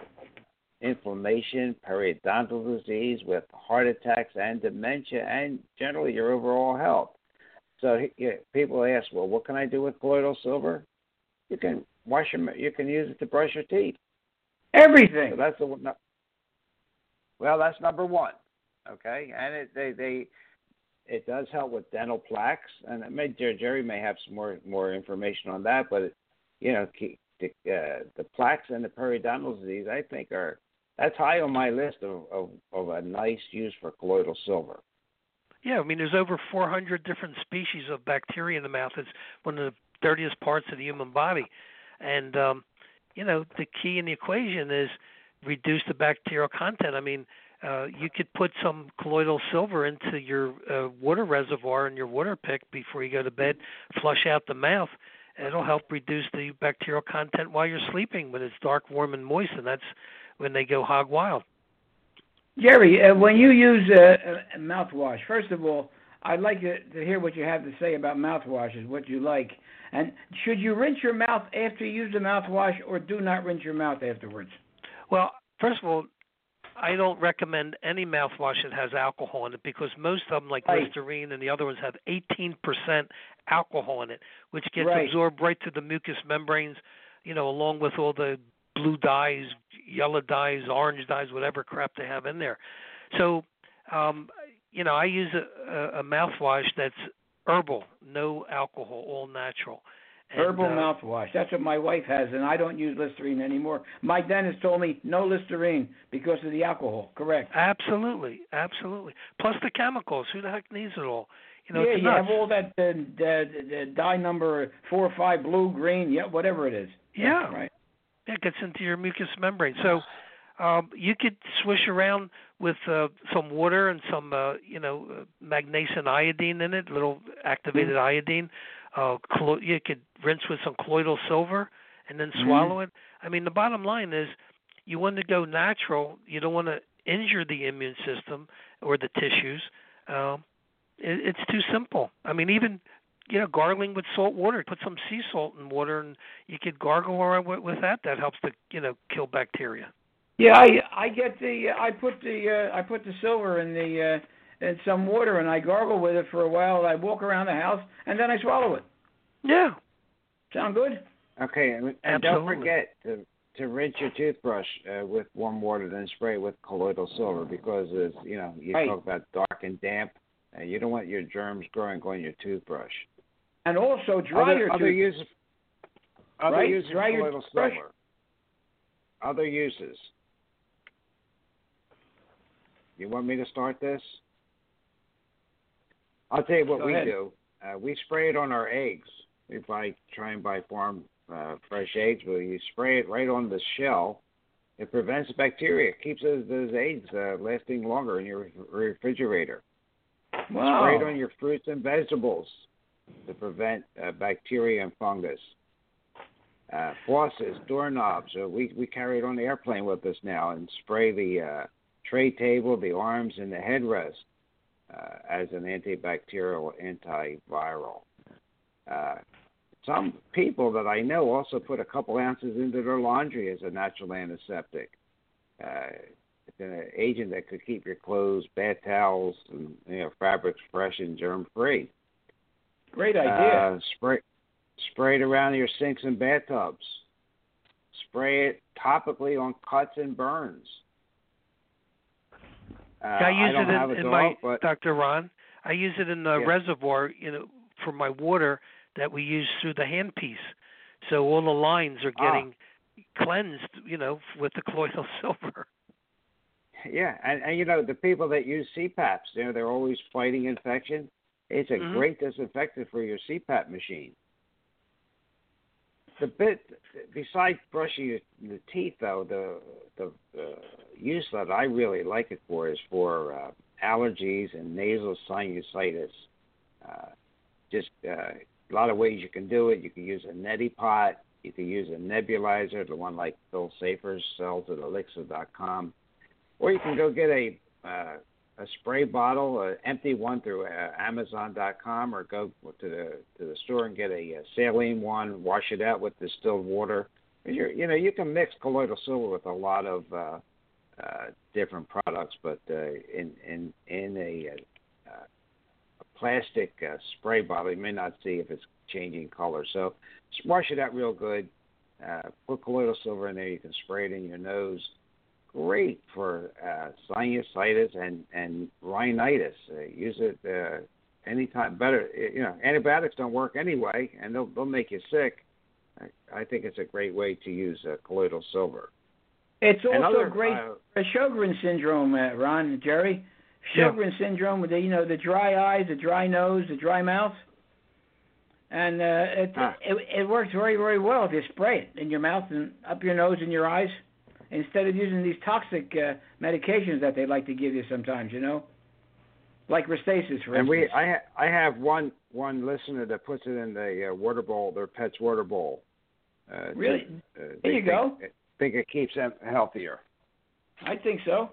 inflammation, periodontal disease with heart attacks and dementia, and generally your overall health. So yeah, people ask, well, what can I do with colloidal silver? You can wash your, you can use it to brush your teeth. Everything. So that's the one. Well, that's number one. Okay, and it they they it does help with dental plaques, and it may, Jerry may have some more more information on that. But it, you know, the uh, the plaques and the periodontal disease, I think, are that's high on my list of, of of a nice use for colloidal silver. Yeah, I mean, there's over 400 different species of bacteria in the mouth. It's one of the dirtiest parts of the human body, and um, you know, the key in the equation is reduce the bacterial content. I mean, uh, you could put some colloidal silver into your uh, water reservoir in your water pick before you go to bed. Flush out the mouth. It'll help reduce the bacterial content while you're sleeping when it's dark, warm, and moist, and that's when they go hog wild. Jerry, uh, when you use uh, mouthwash, first of all, I'd like to, to hear what you have to say about mouthwashes, what you like. And should you rinse your mouth after you use the mouthwash, or do not rinse your mouth afterwards? Well, first of all, I don't recommend any mouthwash that has alcohol in it because most of them, like right. Listerine and the other ones, have 18% alcohol in it, which gets right. absorbed right through the mucous membranes, you know, along with all the blue dyes, yellow dyes, orange dyes, whatever crap they have in there. So, um, you know, I use a, a, a mouthwash that's herbal, no alcohol, all natural. And, Herbal uh, mouthwash. That's what my wife has, and I don't use Listerine anymore. My dentist told me no Listerine because of the alcohol. Correct. Absolutely, absolutely. Plus the chemicals. Who the heck needs it all? You know, yeah, you nuts. have all that uh, the, the dye number four or five, blue, green, yeah, whatever it is. Yeah. right. Yeah, it gets into your mucous membrane. So um, you could swish around with uh, some water and some, uh, you know, uh, magnesium iodine in it, little activated Mm-hmm. iodine. Uh, collo- you could rinse with some colloidal silver and then Mm-hmm. swallow it. I mean, the bottom line is you want to go natural. You don't want to injure the immune system or the tissues. Um, it, it's too simple. I mean, even you know gargling with salt water. Put some sea salt in water, and you could gargle around with, with that. That helps to you know kill bacteria. Yeah, I I get the I put the uh, I put the silver in the uh, in some water and I gargle with it for a while. I walk around the house and then I swallow it. Yeah. Sound good? Okay, and, and don't forget to to rinse your toothbrush uh, with warm water, then spray it with colloidal silver because it's you know you Right. talk about dark and damp, and you don't want your germs growing on your toothbrush. And also dry other, your other uses, other Right, uses dry of your colloidal toothbrush. silver. Other uses. You want me to start this? I'll tell you what Go we ahead. do. Uh, we spray it on our eggs. We buy try and buy farm uh, fresh eggs, but you spray it right on the shell. It prevents bacteria. It keeps those, those eggs uh, lasting longer in your refrigerator. Wow. Spray it on your fruits and vegetables to prevent uh, bacteria and fungus. Uh, faucets, doorknobs. Uh, we we carry it on the airplane with us now and spray the uh, tray table, the arms, and the headrest uh, as an antibacterial, antiviral. Uh, some people that I know also put a couple ounces into their laundry as a natural antiseptic. Uh, it's an agent that could keep your clothes, bath towels, and you know fabrics fresh and germ free. Great idea. Uh, spray spray it around your sinks and bathtubs. Spray it topically on cuts and burns. Uh, I use don't it have in, a in dog, my but Dr. Ron. I use it in the Yeah. reservoir, you know, for my water that we use through the handpiece. So all the lines are Ah. getting cleansed, you know, with the colloidal silver. yeah, and, and you know the people that use CPAPs, you know, they're always fighting infection. It's a Mhm. great disinfectant for your CPAP machine. The bit besides brushing your, the teeth, though, the the uh, use that I really like it for is for uh, allergies and nasal sinusitis. Uh, just uh, a lot of ways you can do it. You can use a neti pot. You can use a nebulizer, the one like Phil Safer sells at Elixir.com, or you can go get a uh, a spray bottle, an empty one through uh, Amazon.com, or go to the to the store and get a, uh saline one. Wash it out with distilled water. You're, you know, you can mix colloidal silver with a lot of uh, uh, different products, but uh, in in in a, uh, a plastic uh, spray bottle, you may not see if it's changing color. So wash it out real good. Uh, put colloidal silver in there. You can spray it in your nose. Great for uh, sinusitis and and rhinitis. Uh, use it uh, anytime. Better, you know, antibiotics don't work anyway, and they'll they'll make you sick. I, I think it's a great way to use uh, colloidal silver. It's also Another, great uh, for Sjogren's syndrome, uh, Ron and Jerry. Yeah. Syndrome with the you know the dry eyes, the dry nose, the dry mouth, and uh, it, Ah. it it works very very well if you spray it in your mouth and up your nose and your eyes, instead of using these toxic uh, medications that they like to give you sometimes. You know, like Restasis, for and we, instance. I, ha- I have one one listener that puts it in the uh, water bowl, their pet's water bowl. Uh, Really? just, uh, There you think, go. Think it keeps them healthier. I think so.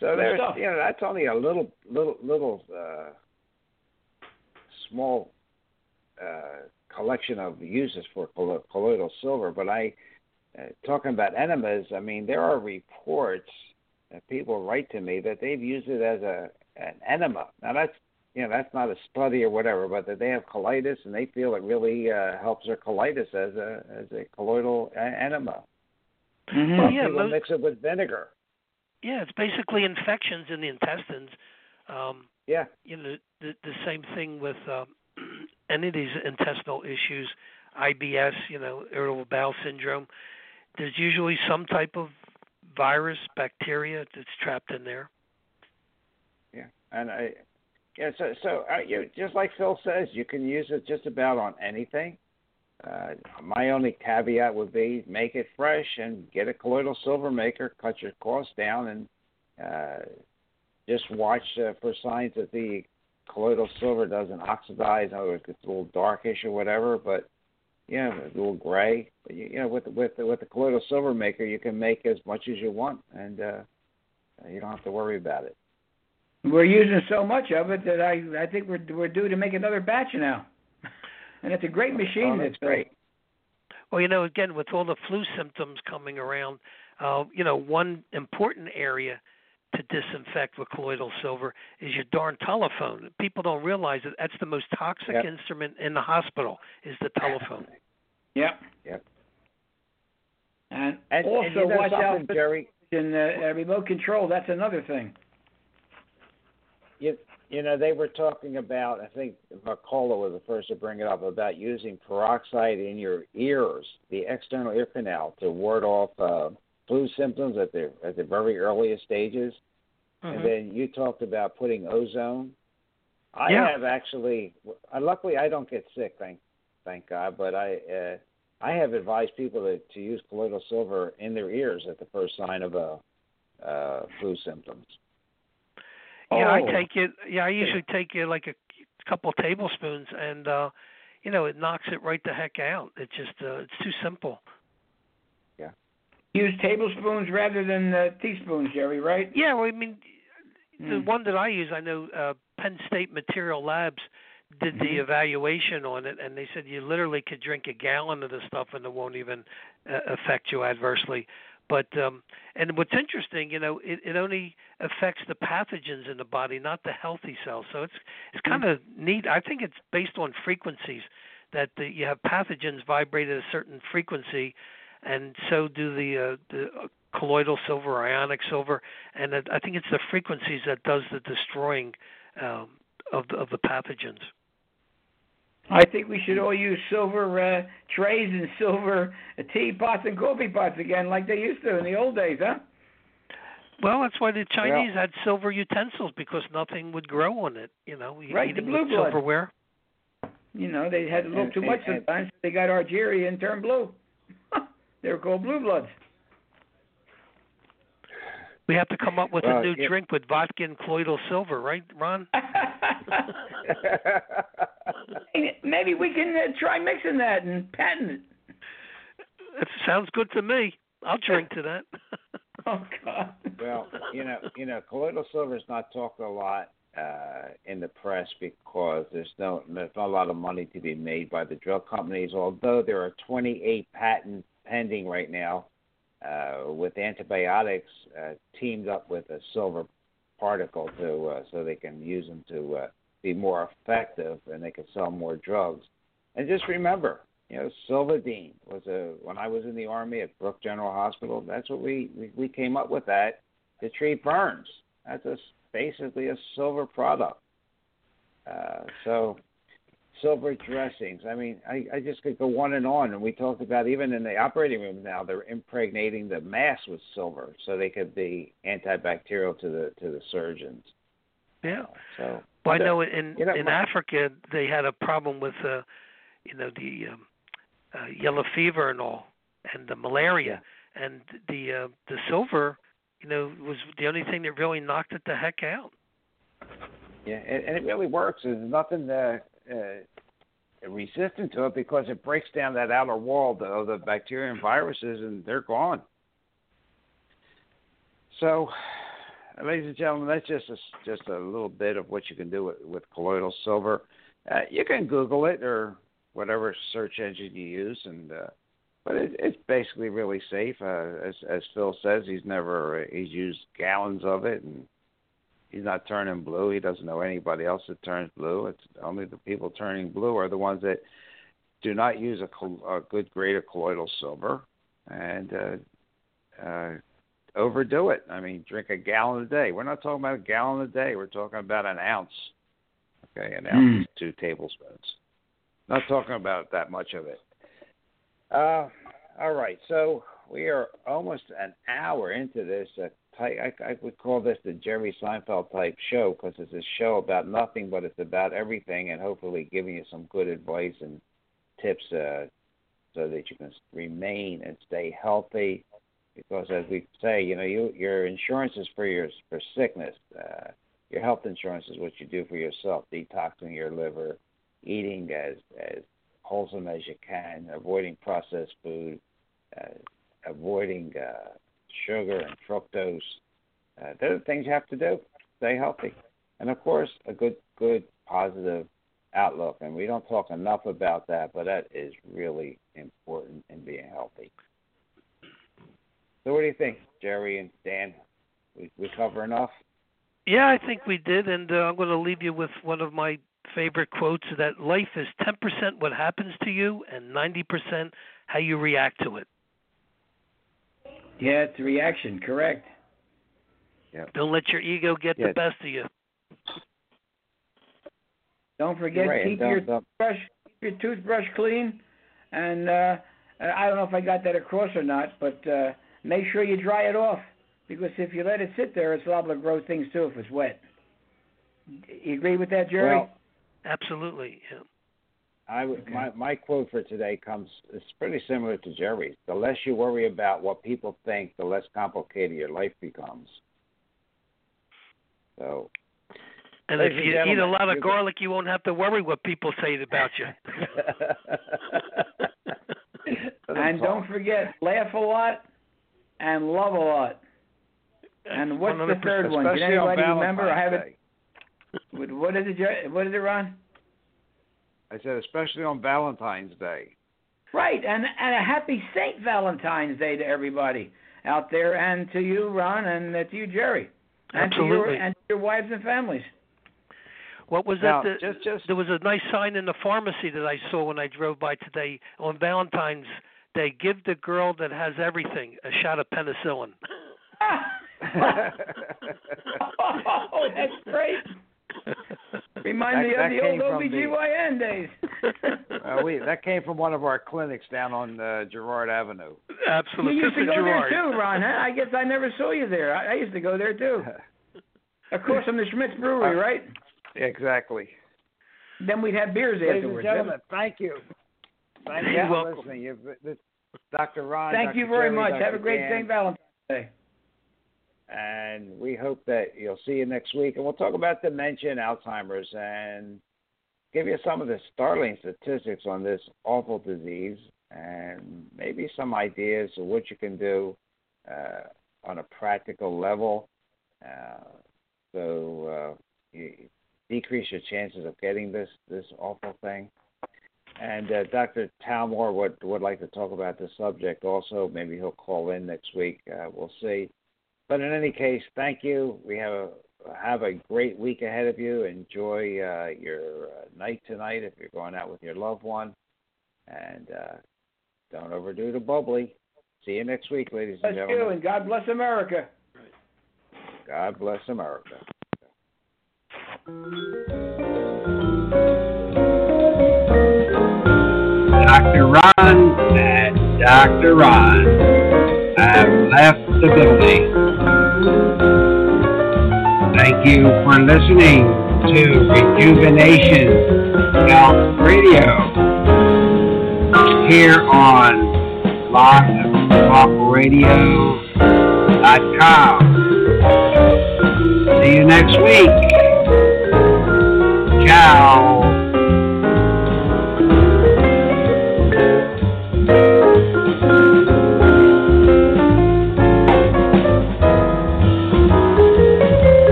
So Good there's, stuff. you know, that's only a little, little, little uh, small uh, collection of uses for collo- colloidal silver. But I, uh, talking about enemas, I mean, there are reports that people write to me that they've used it as a an enema. Now that's, you know, that's not a study or whatever, but that they have colitis and they feel it really uh, helps their colitis as a as a colloidal enema. Mhm. Well, yeah, people most- mix it with vinegar. Yeah, it's basically infections in the intestines. Um, Yeah. you know, the the same thing with um, any of these intestinal issues, IBS, you know, irritable bowel syndrome. There's usually some type of virus, bacteria that's trapped in there. Yeah, and I, yeah, so so uh, you just like Phil says, you can use it just about on anything. Uh, my only caveat would be make it fresh and get a colloidal silver maker, cut your costs down, and uh, just watch uh, for signs that the colloidal silver doesn't oxidize. Oh, it gets a little darkish or whatever, but yeah, a little gray. But you, you know, with with with the colloidal silver maker, you can make as much as you want, and uh, you don't have to worry about it. We're using so much of it that I I think we're we're due to make another batch now. And it's a great machine. Oh, that's that's great. Well, you know, again, with all the flu symptoms coming around, uh, you know, one important area to disinfect with colloidal silver is your darn telephone. People don't realize that that's the most toxic Yep. instrument in the hospital is the telephone. Yep. Yep. And, And, also and you know watch out for Jerry. in uh, uh, remote control. That's another thing. You, you know, they were talking about, I think Mercola was the first to bring it up, about using peroxide in your ears, the external ear canal, to ward off uh, flu symptoms at the at the very earliest stages. Mhm. And then you talked about putting ozone. I Yeah. have actually. Uh, luckily, I don't get sick, thank thank God. But I uh, I have advised people to, to use colloidal silver in their ears at the first sign of a uh, flu symptoms. Yeah, I Oh. take it. Yeah, I usually take it like a couple tablespoons, and uh, you know, it knocks it right the heck out. It just uh, it's too simple. Use tablespoons rather than uh, teaspoons, Jerry. Right? Yeah, well, I mean, the Mm. one that I use, I know uh, Penn State Material Labs did the Mhm. evaluation on it, and they said you literally could drink a gallon of the stuff and it won't even uh, affect you adversely. But um, and what's interesting, you know, it, it only affects the pathogens in the body, not the healthy cells. So it's it's kind of neat. I think it's based on frequencies that the, you have pathogens vibrate at a certain frequency, and so do the uh, the uh, colloidal silver ionic silver, and I think it's the frequencies that does the destroying um, of the, of the pathogens. I think we should all use silver uh, trays and silver uh, teapots and coffee pots again, like they used to in the old days, huh? Well, that's why the Chinese had silver utensils because nothing would grow on it. You know, Right, the blue with blood. silverware. You know, they had a little And- too much and- and- sometimes. So they got argyria and turned blue. They were called blue bloods. We have to come up with Well, a new yeah. drink with vodka and colloidal silver, right, Ron? Maybe we can uh, try mixing that and patent it. That sounds good to me. I'll drink to that. Oh God. well, you know, you know, colloidal silver is not talked a lot uh, in the press because there's no there's not a lot of money to be made by the drug companies. Although there are 28 patents pending right now uh, with antibiotics uh, teamed up with a silver particle to uh, so they can use them to uh, be more effective and they can sell more drugs. And just remember, you know, Silvadene was a when I was in the army at Brooke General Hospital. That's what we we, we came up with that to treat burns. That's a, basically a silver product. Uh, so silver dressings. I mean, I, I just could go on and on. And we talked about even in the operating room now, they're impregnating the mask with silver so they could be antibacterial to the to the surgeons. yeah. So Well, I know in you know, in my- Africa they had a problem with uh, you know the um, uh, yellow fever and all, and the malaria, and the uh, the silver, you know, was the only thing that really knocked it the heck out. Yeah, and, and it really works. There's nothing uh, uh, resistant to it because it breaks down that outer wall of the, bacteria and viruses, and they're gone. So, ladies and gentlemen, that's just a, just a little bit of what you can do with, with colloidal silver. Uh, you can Google it or whatever search engine you use, and uh, but it, it's basically really safe. Uh, as as Phil says, he's never he's used gallons of it, and he's not turning blue. He doesn't know anybody else that turns blue. It's only the people turning blue are the ones that do not use a, col- a good grade of colloidal silver and uh, uh, overdo it. I mean, drink a gallon a day. We're not talking about a gallon a day. We're talking about an ounce. Okay, an ounce Mm. is two tablespoons. Not talking about that much of it. Uh, all right, so we are almost an hour into this. Uh, I, I would call this the Jerry Seinfeld type show because it's a show about nothing, but it's about everything, and hopefully giving you some good advice and tips uh, so that you can remain and stay healthy. Because as we say, you know, you, your insurance is for your for sickness. Uh, your health insurance is what you do for yourself, detoxing your liver, eating as as wholesome as you can, avoiding processed food, uh, avoiding uh, sugar and fructose. Uh, those are things you have to do. Stay healthy. and of course, a good, good, positive outlook. And we don't talk enough about that, but that is really important in being healthy. So, what do you think, Jerry and Dan? We we cover enough? Yeah, I think we did, and uh, I'm going to leave you with one of my favorite quotes: that life is 10% what happens to you, and 90% how you react to it. Yeah, it's a reaction. Correct. Yep. Don't let your ego get Yeah. the best of you. Don't forget Right, keep don't- your don't- brush, keep your toothbrush clean, and uh, I don't know if I got that across or not, but uh, make sure you dry it off because if you let it sit there, it's liable to grow things too if it's wet. You agree with that, Jerry? Well, Absolutely. Yeah. I would Okay. my my quote for today comes. It's pretty similar to Jerry's. The less you worry about what people think, the less complicated your life becomes. So And if you eat a lot of garlic, you won't have to worry what people say about you. and don't forget, laugh a lot and love a lot. And what's the 100%. third one? Did Especially on anybody remember? I have it. What is it? What is it, Ron? I said, especially on Valentine's Day. Right, and and a happy Saint Valentine's Day to everybody out there, and to you, Ron, and uh, to you, Jerry, and to your and to your wives and families. What was Now, that? The, just- just- there was a nice sign in the pharmacy that I saw when I drove by today on Valentine's Day. Give the girl that has everything a shot of penicillin. oh, that's great. Remind That- me that of the old from the- OBGYN days. uh, we that came from one of our clinics down on uh, Girard Avenue. you Absolutely. used to go Gerard. there too, Ron. Huh? I guess I never saw you there. I, I used to go there too. Of Across from the Schmidt's Brewery, Uh, right? exactly. Then we'd have beers Ladies and afterwards. gentlemen, thank you. Thank you You're for welcome. listening. You've, this, Dr. Ron. Thank Dr. you very Jerry, much. Dr. Have a great Dan, St. Valentine's Day. And we hope that you'll see you next week. And we'll talk about dementia and Alzheimer's and give you some of the startling statistics on this awful disease and maybe some ideas of what you can do uh, on a practical level. Uh, so uh, you decrease your chances of getting this this awful thing. And uh, Dr. Talmore would would like to talk about this subject also. Maybe he'll call in next week. Uh, we'll see. But in any case, thank you. We have a have a great week ahead of you. Enjoy uh, your uh, night tonight if you're going out with your loved one, and uh, don't overdo the bubbly. See you next week, ladies and Bless you, gentlemen. and God bless America. God bless America. Dr. Ron and Dr. Ron have left the building. You for listening to Rejuvenation Health Radio here on blogtalkradio.com. See you next week. Ciao.